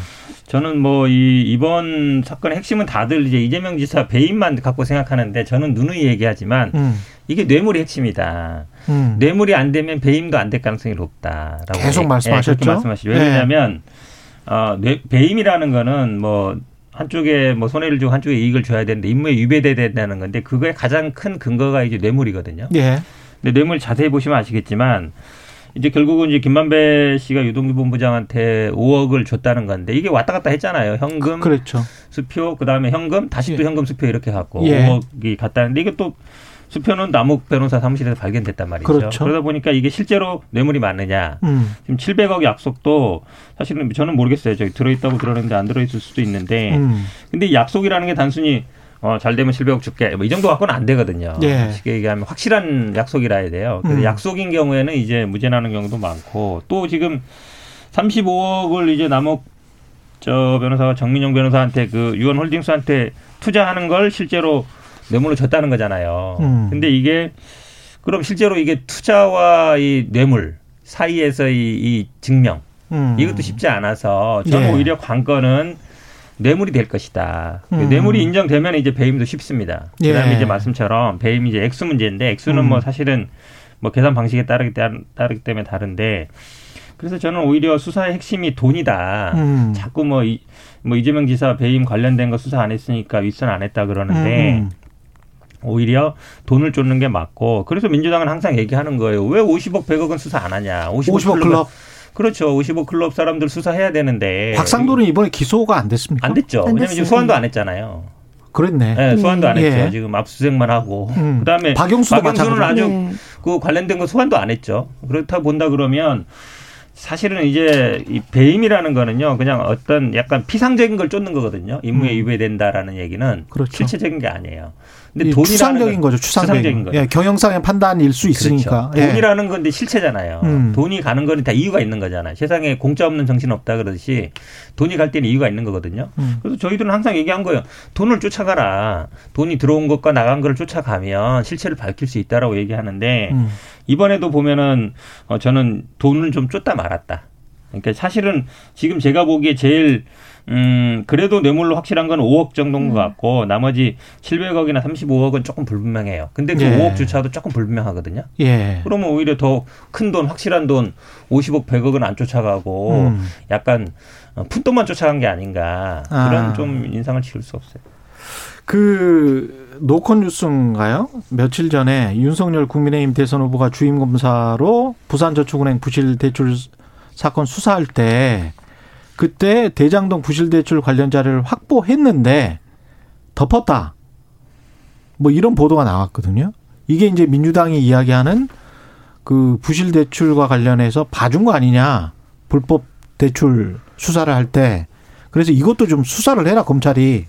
저는 뭐 이 이번 사건의 핵심은 다들 이제 이재명 지사 배임만 갖고 생각하는데 저는 누누이 얘기하지만 음. 이게 뇌물이 핵심이다. 음. 뇌물이 안 되면 배임도 안 될 가능성이 높다라고 계속 말씀하셨죠. 예, 말씀하시죠. 왜냐하면 예. 어, 뇌, 배임이라는 거는 뭐 한쪽에 뭐 손해를 주고 한쪽에 이익을 줘야 되는데 임무에 위배돼야 된다는 건데 그거의 가장 큰 근거가 이제 뇌물이거든요. 예. 근데 뇌물 자세히 보시면 아시겠지만 이제 결국은 이제 김만배 씨가 유동규 본부장한테 5억을 줬다는 건데 이게 왔다 갔다 했잖아요. 현금, 그, 렇죠 수표, 그 다음에 현금, 다시 또 예. 현금 수표 이렇게 갖고 예. 5억이 갔다는데 이게 또 수표는 남욱 변호사 사무실에서 발견됐단 말이죠. 그렇죠. 그러다 보니까 이게 실제로 뇌물이 맞느냐. 음. 지금 700억 약속도 사실은 저는 모르겠어요. 저기 들어있다고 들었는데 안 들어있을 수도 있는데. 음. 근데 약속이라는 게 단순히 어, 잘 되면 700억 줄게. 뭐 이 정도 갖고는 안 되거든요. 예. 쉽게 얘기하면 확실한 약속이라 해야 돼요. 그래서 음. 약속인 경우에는 이제 무죄 나는 경우도 많고 또 지금 35억을 이제 남욱 저 변호사가 정민용 변호사한테 그 유언 홀딩스한테 투자하는 걸 실제로 뇌물로 줬다는 거잖아요. 음. 근데 이게 그럼 실제로 이게 투자와 이 뇌물 사이에서 이, 이 증명 음. 이것도 쉽지 않아서 저는 예. 오히려 관건은 뇌물이 될 것이다. 음. 뇌물이 인정되면 이제 배임도 쉽습니다. 예. 그다음에 이제 말씀처럼 배임이 이제 액수 문제인데 액수는 음. 뭐 사실은 뭐 계산 방식에 따르기, 따르기 때문에 다른데 그래서 저는 오히려 수사의 핵심이 돈이다. 음. 자꾸 뭐, 이, 뭐 이재명 지사 배임 관련된 거 수사 안 했으니까 윗선 안 했다 그러는데 음. 오히려 돈을 쫓는 게 맞고 그래서 민주당은 항상 얘기하는 거예요. 왜 50억 100억은 수사 안 하냐. 50억, 50억 클럽. 그렇죠. 55 클럽 사람들 수사해야 되는데. 박상도는 이번에 기소가 안 됐습니까? 안 됐죠. 안 왜냐면 지금 소환도 안 했잖아요. 그랬네. 네, 소환도 안 했죠. 예. 지금 압수수색만 하고. 음. 그다음에 박영수도 박영수는 아주 네. 그 관련된 거 소환도 안 했죠. 그렇다 본다 그러면 사실은 이제 이 배임이라는 거는요, 그냥 어떤 약간 피상적인 걸 쫓는 거거든요. 임무에 음. 위배된다라는 얘기는 그렇죠. 실체적인 게 아니에요. 근데 돈이 추상적인 거죠. 추상적인, 추상적인 거죠. 예, 경영상의 판단일 수 그렇죠. 있으니까. 그렇죠. 돈이라는 건데 실체잖아요. 음. 돈이 가는 거는 다 이유가 있는 거잖아요. 세상에 공짜 없는 정신 없다 그러듯이 돈이 갈 때는 이유가 있는 거거든요. 음. 그래서 저희들은 항상 얘기한 거예요. 돈을 쫓아가라. 돈이 들어온 것과 나간 것을 쫓아가면 실체를 밝힐 수 있다라고 얘기하는데 음. 이번에도 보면은 어, 저는 돈을 좀 쫓다 말았다. 그러니까 사실은 지금 제가 보기에 제일 음, 그래도 뇌물로 확실한 건 5억 정도인 것 음. 같고, 나머지 700억이나 35억은 조금 불분명해요. 근데 그 예. 5억조차도 조금 불분명하거든요. 예. 그러면 오히려 더 큰 돈, 확실한 돈, 50억, 100억은 안 쫓아가고, 음. 약간 어, 푼돈만 쫓아간 게 아닌가. 그런 아. 좀 인상을 지울 수 없어요. 그, 노컷 뉴스인가요? 며칠 전에 윤석열 국민의힘 대선 후보가 주임 검사로 부산저축은행 부실 대출 사건 수사할 때 그때 대장동 부실대출 관련 자료를 확보했는데 덮었다. 뭐 이런 보도가 나왔거든요. 이게 이제 민주당이 이야기하는 그 부실 대출과 관련해서 봐준 거 아니냐. 불법 대출 수사를 할 때. 그래서 이것도 좀 수사를 해라, 검찰이.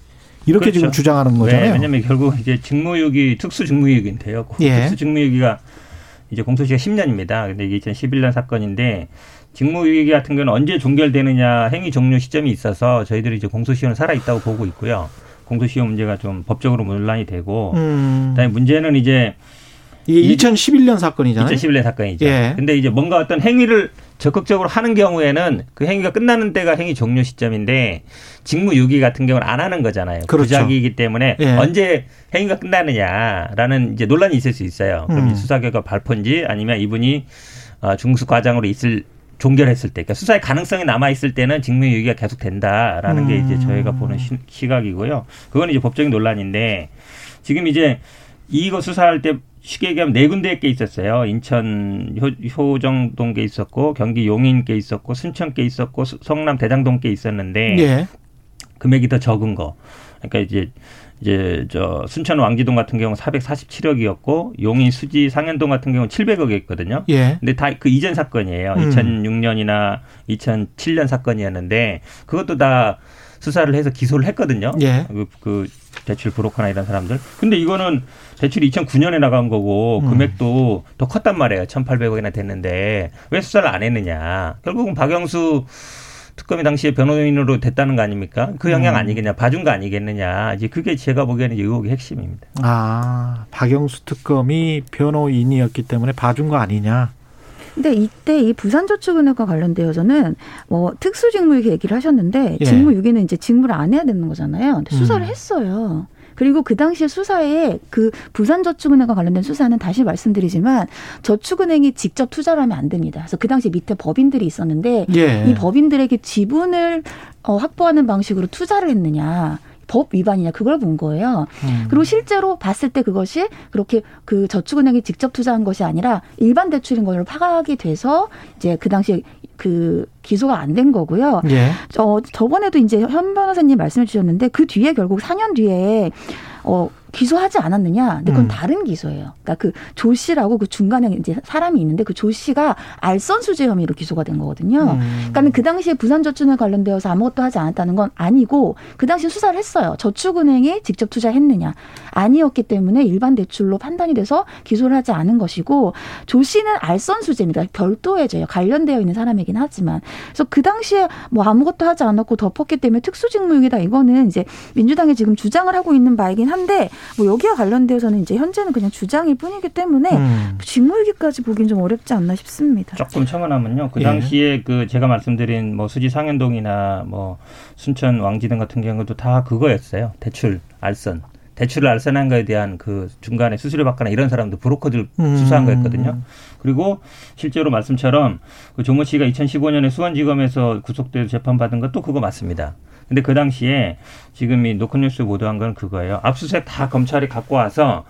이렇게 그렇죠. 지금 주장하는 거잖아요. 네, 왜냐하면 결국 이제 직무유기 특수 직무유기인데요. 예. 특수 직무유기가 이제 공소시가 10년입니다. 근데 이게 2011년 사건인데 직무유기 같은 경우는 언제 종결되느냐 행위 종료 시점이 있어서 저희들이 이제 공소시효는 살아 있다고 보고 있고요. 공소시효 문제가 좀 법적으로 논란이 되고 음. 그다음에 문제는 이제 이게 2011년 사건이잖아요. 2011년 사건이죠. 예. 근데 이제 뭔가 어떤 행위를 적극적으로 하는 경우에는 그 행위가 끝나는 때가 행위 종료 시점인데 직무유기 같은 경우는 안 하는 거잖아요. 그렇죠. 부작이기 때문에 예. 언제 행위가 끝나느냐라는 이제 논란이 있을 수 있어요. 그럼 음. 수사 결과 발표인지 아니면 이분이 어, 중수 과장으로 있을 종결했을 때, 그러니까 수사의 가능성이 남아 있을 때는 직무유기가 계속 된다라는 음. 게 이제 음. 저희가 보는 시, 시각이고요. 그건 이제 법적인 논란인데 지금 이제 이거 수사할 때 쉽게 얘기하면 네 군데에 게 있었어요. 인천 효, 정동께 있었고 경기 용인께 있었고 순천께 있었고 성남 대장동께 있었는데 예. 금액이 더 적은 거. 그러니까 이제 이제 저 순천 왕지동 같은 경우 447억이었고 용인 수지 상현동 같은 경우 700억이었거든요. 예. 근데 다 그 이전 사건이에요. 음. 2006년이나 2007년 사건이었는데 그것도 다 수사를 해서 기소를 했거든요. 예. 그, 그 대출 브로커나 이런 사람들. 근데 이거는 대출이 2009년에 나간 거고 음. 금액도 더 컸단 말이에요. 1,800억이나 됐는데 왜 수사를 안 했느냐. 결국은 박영수 특검이 당시에 변호인으로 됐다는 거 아닙니까? 그 영향 음. 아니겠냐, 봐준 거 아니겠느냐. 이제 그게 제가 보기에는 의혹의 핵심입니다. 아, 박영수 특검이 변호인이었기 때문에 봐준 거 아니냐. 근데 이때 이 부산저축은행과 관련되어서는 뭐 특수직무 얘기를 하셨는데 예. 직무 유기는 이제 직무를 안 해야 되는 거잖아요. 근데 수사를 음. 했어요. 그리고 그 당시에 수사에 그 부산저축은행과 관련된 수사는 다시 말씀드리지만 저축은행이 직접 투자를 하면 안 됩니다. 그래서 그 당시 밑에 법인들이 있었는데 예. 이 법인들에게 지분을 어, 확보하는 방식으로 투자를 했느냐. 법 위반이냐 그걸 본 거예요. 음. 그리고 실제로 봤을 때 그것이 그렇게 그 저축은행이 직접 투자한 것이 아니라 일반 대출인 걸로 파악이 돼서 이제 그 당시에 그 기소가 안 된 거고요. 예. 저 저번에도 이제 현 변호사님 말씀해 주셨는데 그 뒤에 결국 4년 뒤에 어 기소하지 않았느냐? 근데 그건 음. 다른 기소예요. 그러니까 그 조 씨라고 그 중간에 이제 사람이 있는데 그 조 씨가 알선 수재 혐의로 기소가 된 거거든요. 음. 그러니까 그 당시에 부산 저축은행 관련되어서 아무것도 하지 않았다는 건 아니고 그 당시 수사를 했어요. 저축은행이 직접 투자했느냐? 아니었기 때문에 일반 대출로 판단이 돼서 기소를 하지 않은 것이고 조 씨는 알선 수재입니다. 별도의 죄요. 관련되어 있는 사람이긴 하지만 그래서 그 당시에 뭐 아무것도 하지 않았고 덮었기 때문에 특수직무유기다. 이거는 이제 민주당이 지금 주장을 하고 있는 바이긴 한데 뭐 여기와 관련되어서는 이제 현재는 그냥 주장일 뿐이기 때문에 음. 직무유기까지 보기는 좀 어렵지 않나 싶습니다. 조금 첨언하면요. 그 예. 당시에 예. 그 제가 말씀드린 뭐 수지 상현동이나 뭐 순천 왕지등 같은 경우도 다 그거였어요. 대출 알선. 대출을 알선한 거에 대한 그 중간에 수수료 받거나 이런 사람도 브로커들 음. 수사한 거였거든요. 그리고 실제로 말씀처럼 그 조모 씨가 2015년에 수원지검에서 구속돼서 재판받은 것도 그거 맞습니다. 근데 그 당시에 지금 이 노컷뉴스 보도한 건 그거예요. 압수수색 다 검찰이 갖고 와서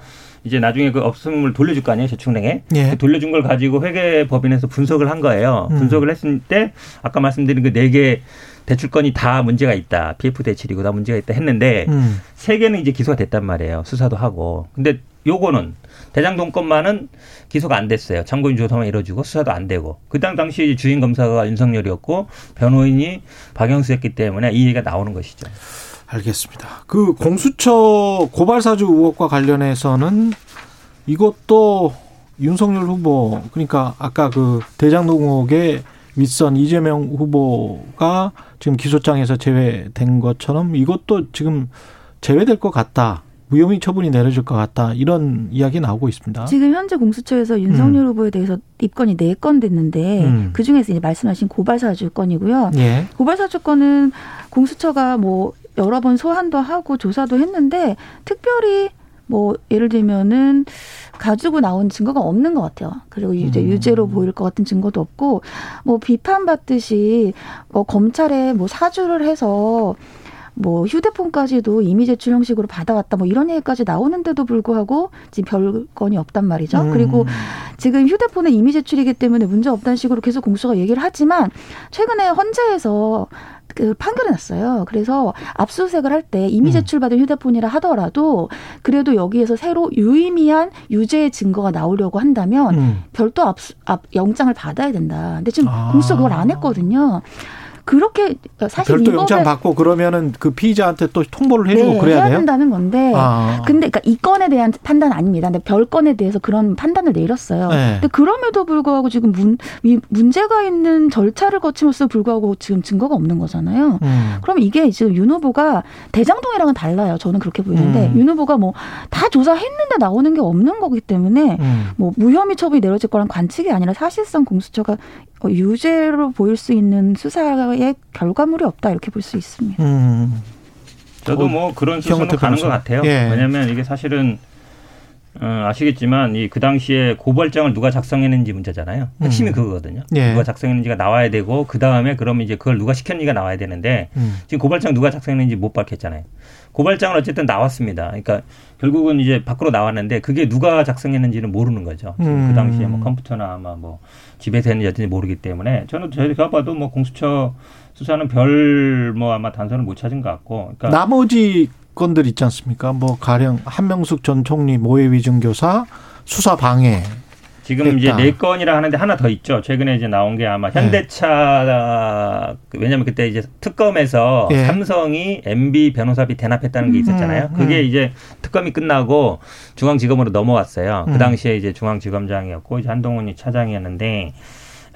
이제 나중에 그 업소물 돌려줄 거 아니에요 저축은행에 예. 그 돌려준 걸 가지고 회계법인에서 분석을 한 거예요. 음. 분석을 했을 때 아까 말씀드린 그 네 개 대출건이 다 문제가 있다. PF 대출이고 다 문제가 있다 했는데 음. 세 개는 이제 기소가 됐단 말이에요. 수사도 하고. 근데 요거는 대장동 건만은 기소가 안 됐어요. 참고인 조사만 이뤄지고 수사도 안 되고. 그당 당시 주인 검사가 윤석열이었고 변호인이 박영수였기 때문에 이 얘기가 나오는 것이죠. 알겠습니다. 그 공수처 고발 사주 의혹과 관련해서는 이것도 윤석열 후보 그러니까 아까 그 대장동 의혹의 윗선 이재명 후보가 지금 기소장에서 제외된 것처럼 이것도 지금 제외될 것 같다. 무혐의 처분이 내려질 것 같다 이런 이야기 나오고 있습니다. 지금 현재 공수처에서 윤석열 음. 후보에 대해서 입건이 네 건 됐는데 음. 그 중에서 이제 말씀하신 고발 사주 건이고요. 예. 고발 사주 건은 공수처가 뭐 여러 번 소환도 하고 조사도 했는데 특별히 뭐 예를 들면은 가지고 나온 증거가 없는 것 같아요. 그리고 이제 음. 유죄로 보일 것 같은 증거도 없고 뭐 비판받듯이 뭐 검찰에 뭐 사주를 해서 뭐 휴대폰까지도 이미 제출 형식으로 받아왔다 뭐 이런 얘기까지 나오는데도 불구하고 지금 별건이 없단 말이죠. 음. 그리고 지금 휴대폰은 이미 제출이기 때문에 문제 없다는 식으로 계속 공수가 얘기를 하지만 최근에 헌재에서 그 판결이 났어요. 그래서 압수수색을 할 때 이미 음. 제출받은 휴대폰이라 하더라도 그래도 여기에서 새로 유의미한 유죄의 증거가 나오려고 한다면 음. 별도 압수, 압 영장을 받아야 된다. 근데 지금 아. 공수처 그걸 안 했거든요. 그렇게 사실 별도 영장 받고 그러면은 그 피의자한테 또 통보를 해주고 네, 그래야 해야 돼요? 된다는 건데 아. 근데 그러니까 이 건에 대한 판단 아닙니다. 근데 별 건에 대해서 그런 판단을 내렸어요. 네. 근데 그럼에도 불구하고 지금 문, 문제가 있는 절차를 거침으로써 불구하고 지금 증거가 없는 거잖아요. 음. 그럼 이게 지금 윤 후보가 대장동이랑은 달라요. 저는 그렇게 보이는데 음. 윤 후보가 뭐 다 조사했는데 나오는 게 없는 거기 때문에 음. 뭐 무혐의 처분이 내려질 거란 관측이 아니라 사실상 공수처가 어, 유죄로 보일 수 있는 수사의 결과물이 없다 이렇게 볼 수 있습니다. 음. 저도 뭐 그런 수순으로 가는 것 같아요. 예. 왜냐하면 이게 사실은 어, 아시겠지만 이 그 당시에 고발장을 누가 작성했는지 문제잖아요. 핵심이 음. 그거거든요. 예. 누가 작성했는지가 나와야 되고 그 다음에 그러면 이제 그걸 누가 시켰는지가 나와야 되는데 음. 지금 고발장 누가 작성했는지 못 밝혔잖아요. 고발장은 어쨌든 나왔습니다. 그러니까 결국은 이제 밖으로 나왔는데 그게 누가 작성했는지는 모르는 거죠. 음. 그 당시에 뭐 컴퓨터나 아마 뭐 집에서 했는지 모르기 때문에 저는 제가 봐도 뭐 공수처 수사는 별 뭐 아마 단서를 못 찾은 것 같고. 그러니까 나머지 건들 있지 않습니까? 뭐 가령 한명숙 전 총리 모해 위증 교사 수사 방해 지금 됐다. 이제 네 건이라 하는데 하나 더 있죠. 최근에 이제 나온 게 아마 네. 현대차 네. 왜냐면 그때 이제 특검에서 네. 삼성이 MB 변호사비 대납했다는 게 있었잖아요. 음, 음. 그게 이제 특검이 끝나고 중앙지검으로 넘어왔어요. 그 음. 당시에 이제 중앙지검장이었고 이제 한동훈이 차장이었는데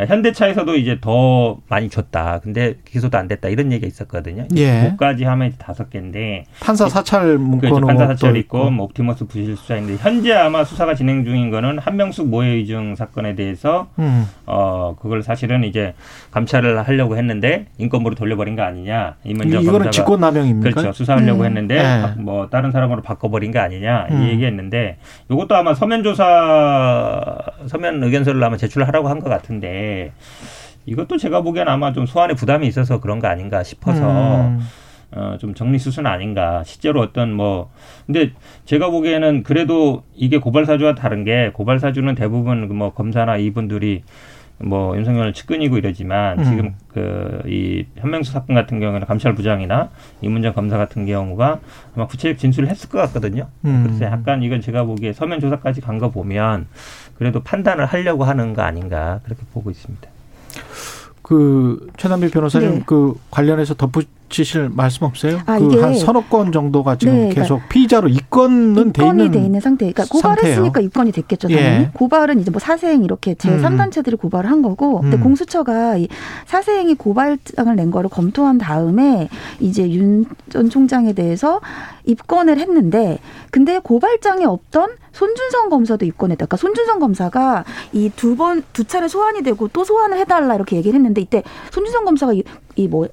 현대차에서도 이제 더 많이 줬다. 근데 기소도 안 됐다. 이런 얘기가 있었거든요. 예. 목까지 하면 다섯 개인데 판사 사찰 문건 그렇죠. 판사 사찰 있고 뭐 옵티머스 부실 수사 인데 현재 아마 수사가 진행 중인 거는 한명숙 모해 위증 사건에 대해서 음. 어 그걸 사실은 이제 감찰을 하려고 했는데 인권부로 돌려버린 거 아니냐 이문정 이거는 직권남용입니까? 그렇죠. 수사하려고 음. 했는데 네. 뭐 다른 사람으로 바꿔버린 거 아니냐 음. 이 얘기했는데 이것도 아마 서면 조사 서면 의견서를 아마 제출하라고 한 것 같은데. 이것도 제가 보기엔 아마 좀 소환에 부담이 있어서 그런 거 아닌가 싶어서 음. 어, 좀 정리 수순 아닌가. 실제로 어떤 뭐, 근데 제가 보기에는 그래도 이게 고발사주와 다른 게 고발사주는 대부분 그뭐 검사나 이분들이 뭐 윤석열 측근이고 이러지만 음. 지금 그 이 현명수 사건 같은 경우는 감찰부장이나 이문정 검사 같은 경우가 아마 구체적 진술을 했을 것 같거든요. 음. 그래서 약간 이건 제가 보기에 서면 조사까지 간 거 보면 그래도 판단을 하려고 하는 거 아닌가 그렇게 보고 있습니다. 그 최남비 변호사님 네. 그 관련해서 덧붙 붙이실 말씀 없어요? 아, 그 한 서너 건 정도가 지금 네, 그러니까 계속 피의자로 입건은 돼 있는, 돼 있는 상태. 그러니까 고발했으니까 입건이 됐겠죠. 당연히. 예. 고발은 이제 뭐 사세행 이렇게 제 3단체들이 음. 고발을 한 거고, 근데 음. 공수처가 이 사세행이 고발장을 낸 거를 검토한 다음에 이제 윤 전 총장에 대해서 입건을 했는데, 근데 고발장에 없던 손준성 검사도 입건했다. 그러니까 손준성 검사가 이 두 번, 두 차례 소환이 되고 또 소환을 해달라 이렇게 얘기를 했는데 이때 손준성 검사가 이 뭐,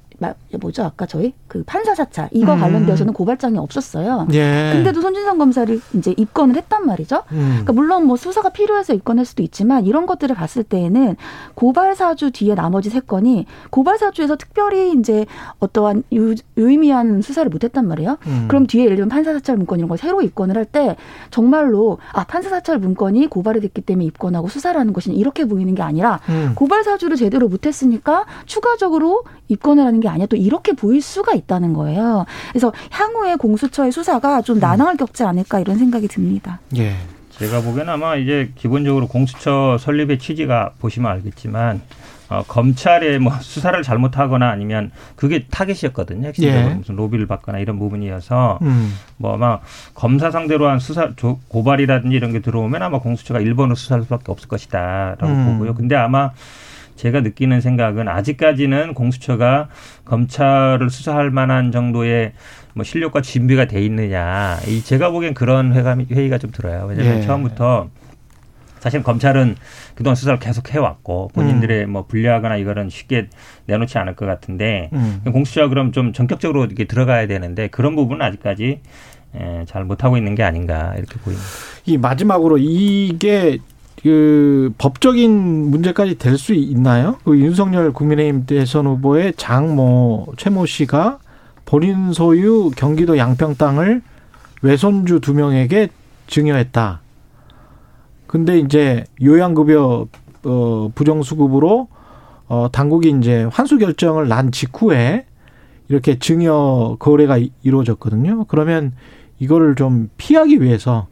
뭐죠 아까 저희 그 판사 사찰 이거 음. 관련되어서는 고발장이 없었어요. 예. 근데도 손준성 검사를 이제 입건을 했단 말이죠. 음. 그러니까 물론 뭐 수사가 필요해서 입건할 수도 있지만 이런 것들을 봤을 때에는 고발 사주 뒤에 나머지 세 건이 고발 사주에서 특별히 이제 어떠한 유, 유의미한 수사를 못했단 말이에요. 음. 그럼 뒤에 예를 들면 판사 사찰 문건 이런 거 새로 입건을 할 때 정말로 아 판사 사찰 문건이 고발이 됐기 때문에 입건하고 수사를 하는 것이 이렇게 보이는 게 아니라 음. 고발 사주를 제대로 못했으니까 추가적으로 입건을 하는 게 아니야 또 이렇게 보일 수가 있다는 거예요. 그래서 향후에 공수처의 수사가 좀 난항을 겪지 않을까 이런 생각이 듭니다. 예. 제가 보기에는 아마 이제 기본적으로 공수처 설립의 취지가 보시면 알겠지만 어, 검찰의 뭐 수사를 잘못하거나 아니면 그게 타겟이었거든요. 예. 무슨 로비를 받거나 이런 부분이어서 음. 뭐 아마 검사 상대로 한 수사 고발이라든지 이런 게 들어오면 아마 공수처가 일본으로 수사할 수밖에 없을 것이다라고 음. 보고요. 근데 아마 제가 느끼는 생각은 아직까지는 공수처가 검찰을 수사할 만한 정도의 뭐 실력과 준비가 돼 있느냐. 이 제가 보기엔 그런 회감이, 회의가 좀 들어요. 왜냐하면 예. 처음부터 사실 검찰은 그동안 수사를 계속 해왔고 본인들의 음. 뭐 불리하거나 이거는 쉽게 내놓지 않을 것 같은데 음. 공수처가 그럼 좀 전격적으로 이렇게 들어가야 되는데 그런 부분은 아직까지 예, 잘 못하고 있는 게 아닌가 이렇게 보입니다. 이 마지막으로 이게 그 법적인 문제까지 될 수 있나요? 그 윤석열 국민의힘 대선 후보의 장모 최모 씨가 본인 소유 경기도 양평 땅을 외손주 두 명에게 증여했다. 근데 이제 요양급여 어 부정수급으로 어 당국이 이제 환수 결정을 난 직후에 이렇게 증여 거래가 이루어졌거든요. 그러면 이거를 좀 피하기 위해서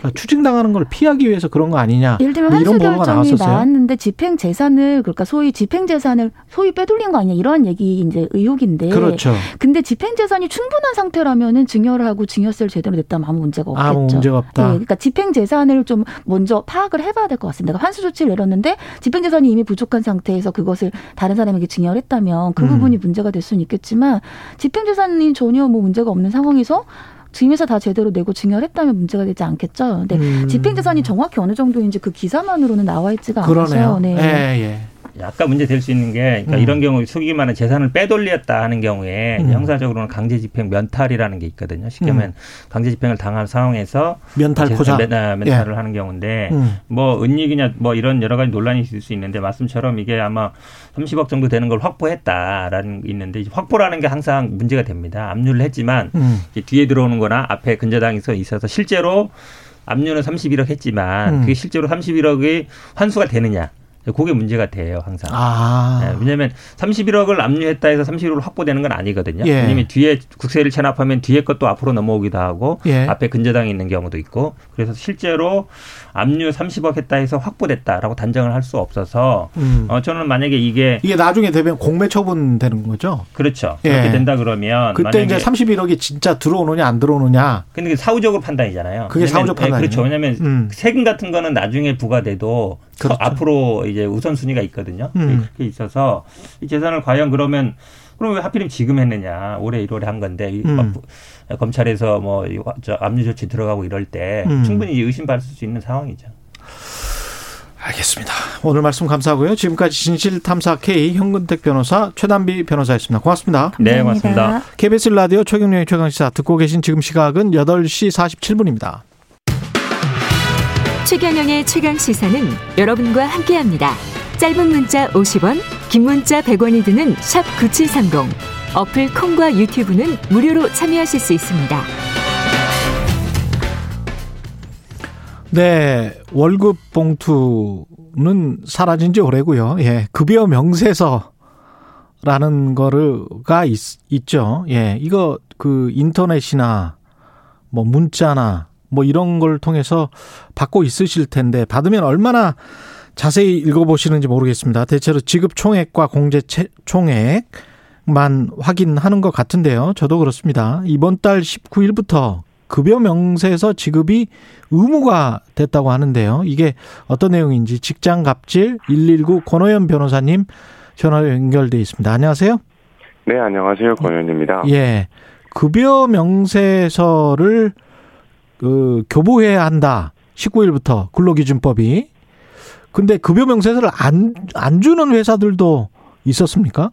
그러니까 추징당하는 걸 피하기 위해서 그런 거 아니냐. 예를 들면 뭐 환수 결정이 나왔는데 집행 재산을 그러니까 소위 집행 재산을 소위 빼돌린 거 아니냐 이러한 얘기 이제 의혹인데. 그렇죠. 근데 집행 재산이 충분한 상태라면은 증여를 하고 증여세를 제대로 냈다면 아무 문제가 없겠죠. 아무 문제가 없다. 네, 그러니까 집행 재산을 좀 먼저 파악을 해봐야 될 것 같습니다. 그러니까 환수 조치를 내렸는데 집행 재산이 이미 부족한 상태에서 그것을 다른 사람에게 증여를 했다면 그 음. 부분이 문제가 될 수는 있겠지만 집행 재산이 전혀 뭐 문제가 없는 상황에서 증여서 다 제대로 내고 증여했다면 문제가 되지 않겠죠. 근데 음. 집행재산이 정확히 어느 정도인지 그 기사만으로는 나와 있지가 않아서. 네. 예, 예. 약간 문제 될 수 있는 게 그러니까 음. 이런 경우 속이기만은 재산을 빼돌렸다 하는 경우에 음. 형사적으로는 강제집행 면탈이라는 게 있거든요. 쉽게 하면 음. 강제집행을 당한 상황에서 면탈 포자 면, 탈을 예. 하는 경우인데 음. 뭐 은닉이냐 뭐 이런 여러 가지 논란이 있을 수 있는데 말씀처럼 이게 아마 30억 정도 되는 걸 확보했다라는 게 있는데 확보라는 게 항상 문제가 됩니다. 압류를 했지만 음. 뒤에 들어오는 거나 앞에 근저당에서 있어서 실제로 압류는 31억 했지만 음. 그게 실제로 31억이 환수가 되느냐 그게 문제가 돼요, 항상. 아. 네, 왜냐하면 31억을 압류했다 해서 31억을 확보되는 건 아니거든요. 예. 왜냐하면 뒤에 국세를 체납하면 뒤에 것도 앞으로 넘어오기도 하고 예. 앞에 근저당이 있는 경우도 있고 그래서 실제로 압류 30억 했다 해서 확보됐다라고 단정을 할 수 없어서 음. 어, 저는 만약에 이게 이게 나중에 되면 공매 처분되는 거죠. 그렇죠. 예. 그렇게 된다 그러면 그때 이제 31억이 진짜 들어오느냐 안 들어오느냐. 근데 사후적으로 판단이잖아요. 그게 사후적 판단. 네, 그렇죠. 왜냐하면 음. 세금 같은 거는 나중에 부과돼도 그렇죠. 앞으로 이제 우선순위가 있거든요. 음. 그렇게 있어서 이 재산을 과연 그러면 그럼 왜 하필이면 지금 했느냐. 올해 1월에 한 건데 음. 검찰에서 뭐저 압류 조치 들어가고 이럴 때 음. 충분히 의심받을 수 있는 상황이죠. 알겠습니다. 오늘 말씀 감사하고요. 지금까지 진실탐사 K 현근택 변호사 최단비 변호사였습니다. 고맙습니다. 감사합니다. 네, 고맙습니다. KBS 라디오 최경영의 최강시사 듣고 계신 지금 시각은 8시 47분입니다. 최경영의 최강 시사는 여러분과 함께합니다. 짧은 문자 50원, 긴 문자 100원이 드는 샵 9730. 어플 콩과 유튜브는 무료로 참여하실 수 있습니다. 네, 월급 봉투 사라진 지 오래고요. 예. 급여 명세서라는 거가 있, 있죠. 예. 이거 그 인터넷이나 뭐 문자나 뭐 이런 걸 통해서 받고 있으실 텐데 받으면 얼마나 자세히 읽어보시는지 모르겠습니다. 대체로 지급 총액과 공제 총액 만 확인하는 것 같은데요. 저도 그렇습니다. 이번 달 19일부터 급여 명세서 지급이 의무가 됐다고 하는데요. 이게 어떤 내용인지 직장 갑질 119 권호연 변호사님 전화로 연결돼 있습니다. 안녕하세요. 네, 안녕하세요. 권호연입니다. 예. 급여 명세서를 그 교부해야 한다. 19일부터 근로기준법이. 근데 급여 명세서를 안, 안 주는 회사들도 있었습니까?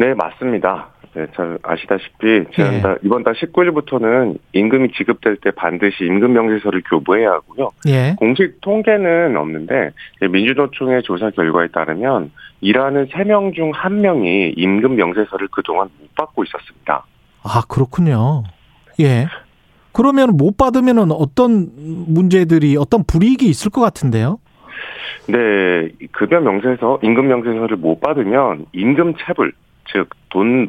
네, 맞습니다. 네, 잘 아시다시피 지난 달 예. 이번 달 19일부터는 임금이 지급될 때 반드시 임금 명세서를 교부해야 하고요. 예. 공식 통계는 없는데 민주노총의 조사 결과에 따르면 일하는 3명 중 1명이 임금 명세서를 그동안 못 받고 있었습니다. 아, 그렇군요. 예. 그러면 못 받으면 어떤 문제들이 어떤 불이익이 있을 것 같은데요? 네, 급여 명세서, 임금 명세서를 못 받으면 임금 체불, 즉 돈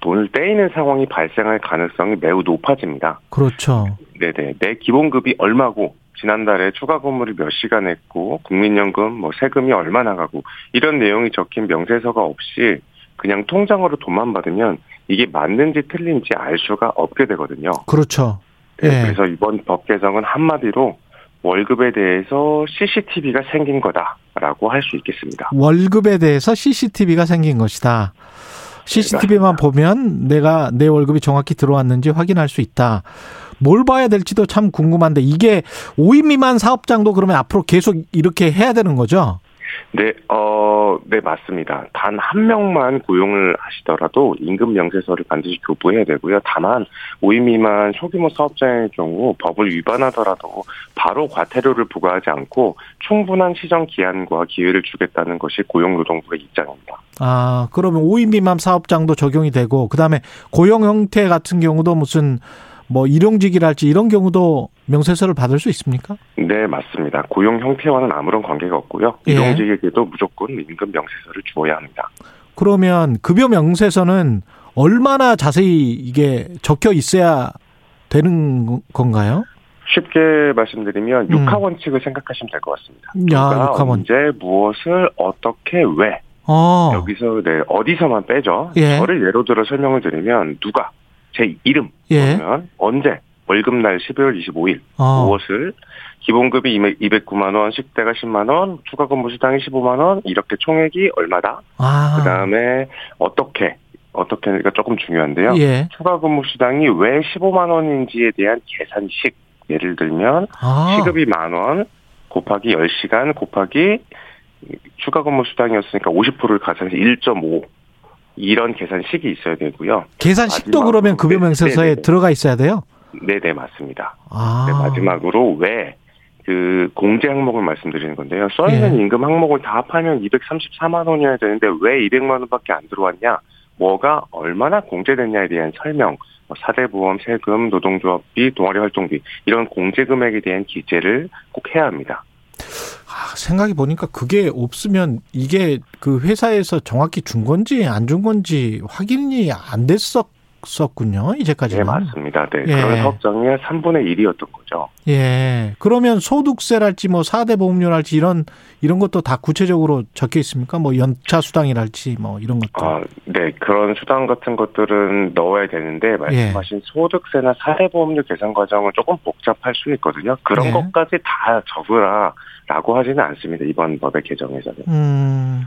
돈을 떼이는 상황이 발생할 가능성이 매우 높아집니다. 그렇죠. 네네. 내 기본급이 얼마고 지난달에 추가 근무를 몇 시간 했고 국민연금 뭐 세금이 얼마 나가고 이런 내용이 적힌 명세서가 없이 그냥 통장으로 돈만 받으면 이게 맞는지 틀린지 알 수가 없게 되거든요. 그렇죠. 네, 예. 그래서 이번 법 개정은 한마디로 월급에 대해서 CCTV가 생긴 거다라고 할 수 있겠습니다. 월급에 대해서 CCTV가 생긴 것이다. CCTV만 네, 보면 내가 내 월급이 정확히 들어왔는지 확인할 수 있다. 뭘 봐야 될지도 참 궁금한데 이게 5인 미만 사업장도 그러면 앞으로 계속 이렇게 해야 되는 거죠? 네, 어, 네, 맞습니다. 단 한 명만 고용을 하시더라도 임금 명세서를 반드시 교부해야 되고요. 다만 5인 미만 소규모 사업자의 경우 법을 위반하더라도 바로 과태료를 부과하지 않고 충분한 시정 기한과 기회를 주겠다는 것이 고용노동부의 입장입니다. 아, 그러면 5인 미만 사업장도 적용이 되고 그 다음에 고용 형태 같은 경우도 무슨 뭐 일용직이랄지 이런 경우도 명세서를 받을 수 있습니까? 네, 맞습니다. 고용 형태와는 아무런 관계가 없고요. 예. 일용직에게도 무조건 임금 명세서를 주어야 합니다. 그러면 급여 명세서는 얼마나 자세히 이게 적혀 있어야 되는 건가요? 쉽게 말씀드리면 음. 육하 원칙을 생각하시면 될 것 같습니다. 야, 육하 언제 무엇을 어떻게 왜 어. 여기서 네 어디서만 빼죠. 예. 저를 예로 들어 설명을 드리면 누가 제 이름 예. 그러면 언제 월급날 12월 25일 어. 무엇을 기본급이 209만 원, 식대가 10만 원, 추가 근무 수당이 15만 원 이렇게 총액이 얼마다. 아. 그다음에 어떻게 어떻게가 조금 중요한데요. 예. 추가 근무 수당이 왜 15만 원인지에 대한 계산식 예를 들면 아. 시급이 만 원 곱하기 10시간 곱하기 추가 근무 수당이었으니까 50%를 가산해서 1.5 이런 계산식이 있어야 되고요. 계산식도 그러면 급여명세서에 네, 네, 네. 들어가 있어야 돼요? 네네 맞습니다. 아. 네, 마지막으로 왜 그 공제 항목을 말씀드리는 건데요. 써있는 예. 임금 항목을 다 합하면 234만 원이어야 되는데 왜 200만 원밖에 안 들어왔냐? 뭐가 얼마나 공제됐냐에 대한 설명, 뭐 사대보험, 세금, 노동조합비, 동아리 활동비 이런 공제 금액에 대한 기재를 꼭 해야 합니다. 아, 생각해 보니까 그게 없으면 이게 그 회사에서 정확히 준 건지 안 준 건지 확인이 안 됐었 썼군요. 이제까지는. 네, 맞습니다. 네. 예. 그런 사업장의 3분의 1이었던 거죠. 예. 그러면 소득세랄지 뭐 4대 보험료랄지 이런 이런 것도 다 구체적으로 적혀 있습니까? 뭐 연차 수당이랄지 뭐 이런 것도. 아, 네. 그런 수당 같은 것들은 넣어야 되는데 말씀하신 예. 소득세나 4대 보험료 계산 과정은 조금 복잡할 수 있거든요. 그런 예. 것까지 다 적으라 라고 하지는 않습니다. 이번 법의 개정에서는. 음.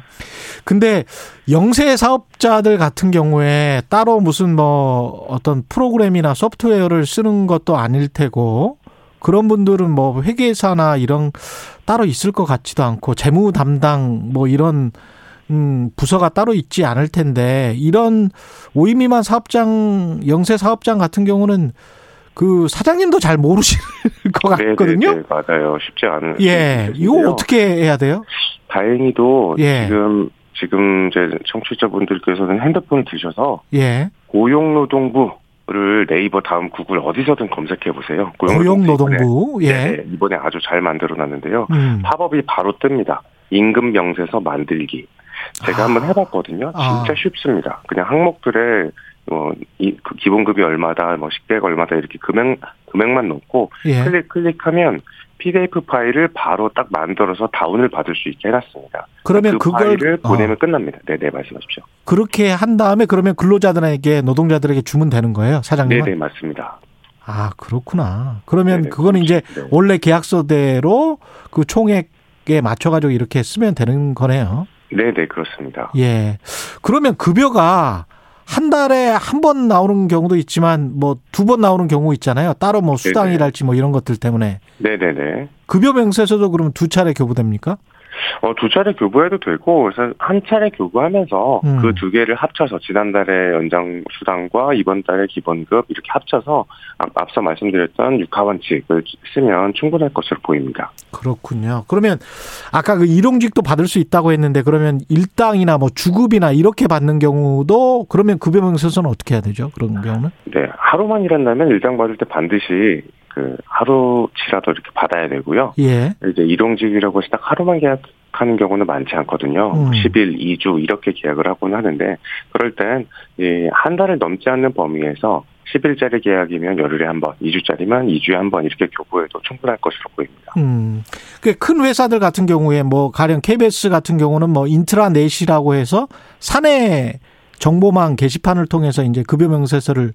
근데 영세 사업자들 같은 경우에 따로 무슨 뭐 어떤 프로그램이나 소프트웨어를 쓰는 것도 아닐 테고 그런 분들은 뭐 회계사나 이런 따로 있을 것 같지도 않고 재무 담당 뭐 이런 음, 부서가 따로 있지 않을 텐데 이런 5인 미만 사업장 영세 사업장 같은 경우는 그 사장님도 잘 모르실 것 네, 네, 같거든요. 네네, 맞아요. 쉽지 않은. 예, 이거 어떻게 해야 돼요? 다행히도 예. 지금 지금 제 청취자분들께서는 핸드폰을 드셔서 예. 고용노동부 를 네이버 다음 구글 어디서든 검색해 보세요. 고용노동부 예 네, 이번에 아주 잘 만들어 놨는데요. 음. 팝업이 바로 뜹니다. 임금 명세서 만들기. 제가 아. 한번 해봤거든요. 아. 진짜 아. 쉽습니다. 그냥 항목들에 어, 이, 그 기본급이 얼마다, 뭐, 식대가 얼마다, 이렇게 금액, 금액만 넣고, 예. 클릭, 클릭하면, PDF 파일을 바로 딱 만들어서 다운을 받을 수 있게 해놨습니다. 그러면 그 그걸 파일을 보내면 어. 끝납니다. 네, 네, 말씀하십시오. 그렇게 한 다음에 그러면 근로자들에게 노동자들에게 주면 되는 거예요, 사장님? 네, 네, 맞습니다. 아, 그렇구나. 그러면 네네, 그거는 그렇죠. 이제 네. 원래 계약서대로 그 총액에 맞춰가지고 이렇게 쓰면 되는 거네요. 네, 네, 그렇습니다. 예. 그러면 급여가 한 달에 한 번 나오는 경우도 있지만 뭐 두 번 나오는 경우 있잖아요. 따로 뭐 수당이랄지 뭐 이런 것들 때문에. 네네네. 급여 명세서도 그러면 두 차례 교부됩니까? 어, 두 차례 교부해도 되고, 그래서 한 차례 교부하면서 음. 그두 개를 합쳐서 지난달에 연장 수당과 이번 달에 기본급 이렇게 합쳐서 앞서 말씀드렸던 육하원칙을 쓰면 충분할 것으로 보입니다. 그렇군요. 그러면 아까 그 일용직도 받을 수 있다고 했는데 그러면 일당이나 뭐 주급이나 이렇게 받는 경우도 그러면 급여명세서는 어떻게 해야 되죠? 그런 경우는? 네. 하루만 일한다면 일당 받을 때 반드시 그 하루치라도 이렇게 받아야 되고요. 예. 이제 일용직이라고 해서 딱 하루만 계약하는 경우는 많지 않거든요. 음. 10일, 2주 이렇게 계약을 하곤 하는데 그럴 땐 한 달을 넘지 않는 범위에서 10일짜리 계약이면 열흘에 한 번, 2주짜리면 2주에 한 번 이렇게 교부해도 충분할 것으로 보입니다. 음. 큰 회사들 같은 경우에 뭐 가령 KBS 같은 경우는 뭐 인트라넷이라고 해서 사내 정보망 게시판을 통해서 이제 급여 명세서를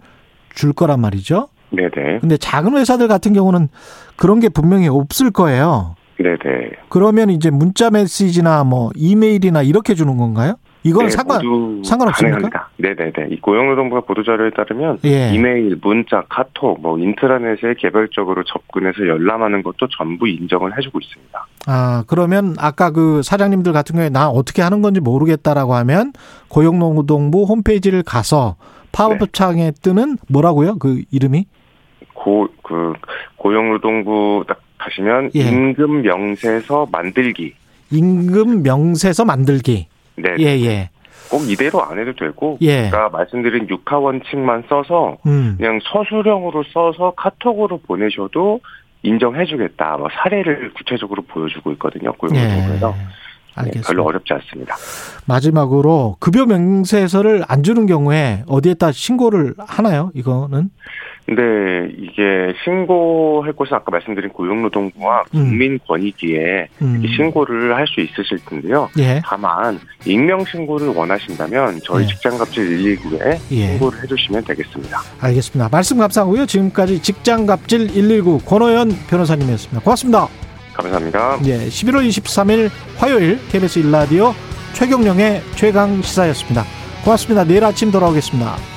줄 거란 말이죠. 네네. 근데 작은 회사들 같은 경우는 그런 게 분명히 없을 거예요. 네네. 그러면 이제 문자 메시지나 뭐 이메일이나 이렇게 주는 건가요? 이건 네, 상관 상관없습니까? 네네네. 이 고용노동부가 보도자료에 따르면 예. 이메일, 문자, 카톡, 뭐 인트라넷에 개별적으로 접근해서 열람하는 것도 전부 인정을 해주고 있습니다. 아 그러면 아까 그 사장님들 같은 경우에 나 어떻게 하는 건지 모르겠다라고 하면 고용노동부 홈페이지를 가서 파업창에 네. 뜨는 뭐라고요? 그 이름이? 고, 그, 고용노동부 딱 가시면 예. 임금 명세서 만들기. 임금 명세서 만들기. 네. 예, 예. 꼭 이대로 안 해도 되고, 예. 제가 말씀드린 육하 원칙만 써서, 음. 그냥 서술형으로 써서 카톡으로 보내셔도 인정해주겠다. 뭐 사례를 구체적으로 보여주고 있거든요. 고용노동부에서. 예. 알겠습니다. 별로 어렵지 않습니다. 마지막으로 급여 명세서를 안 주는 경우에 어디에다 신고를 하나요? 이거는? 네, 이게 신고할 곳은 아까 말씀드린 고용노동부와 음. 국민권익위에 음. 신고를 할 수 있으실 텐데요. 예. 다만 익명 신고를 원하신다면 저희 예. 직장갑질 119에 예. 신고를 해주시면 되겠습니다. 알겠습니다. 말씀 감사하고요. 지금까지 직장갑질 119 권호연 변호사님이었습니다. 고맙습니다. 감사합니다. 예, 11월 23일 화요일 KBS 일라디오 최경령의 최강 시사였습니다. 고맙습니다. 내일 아침 돌아오겠습니다.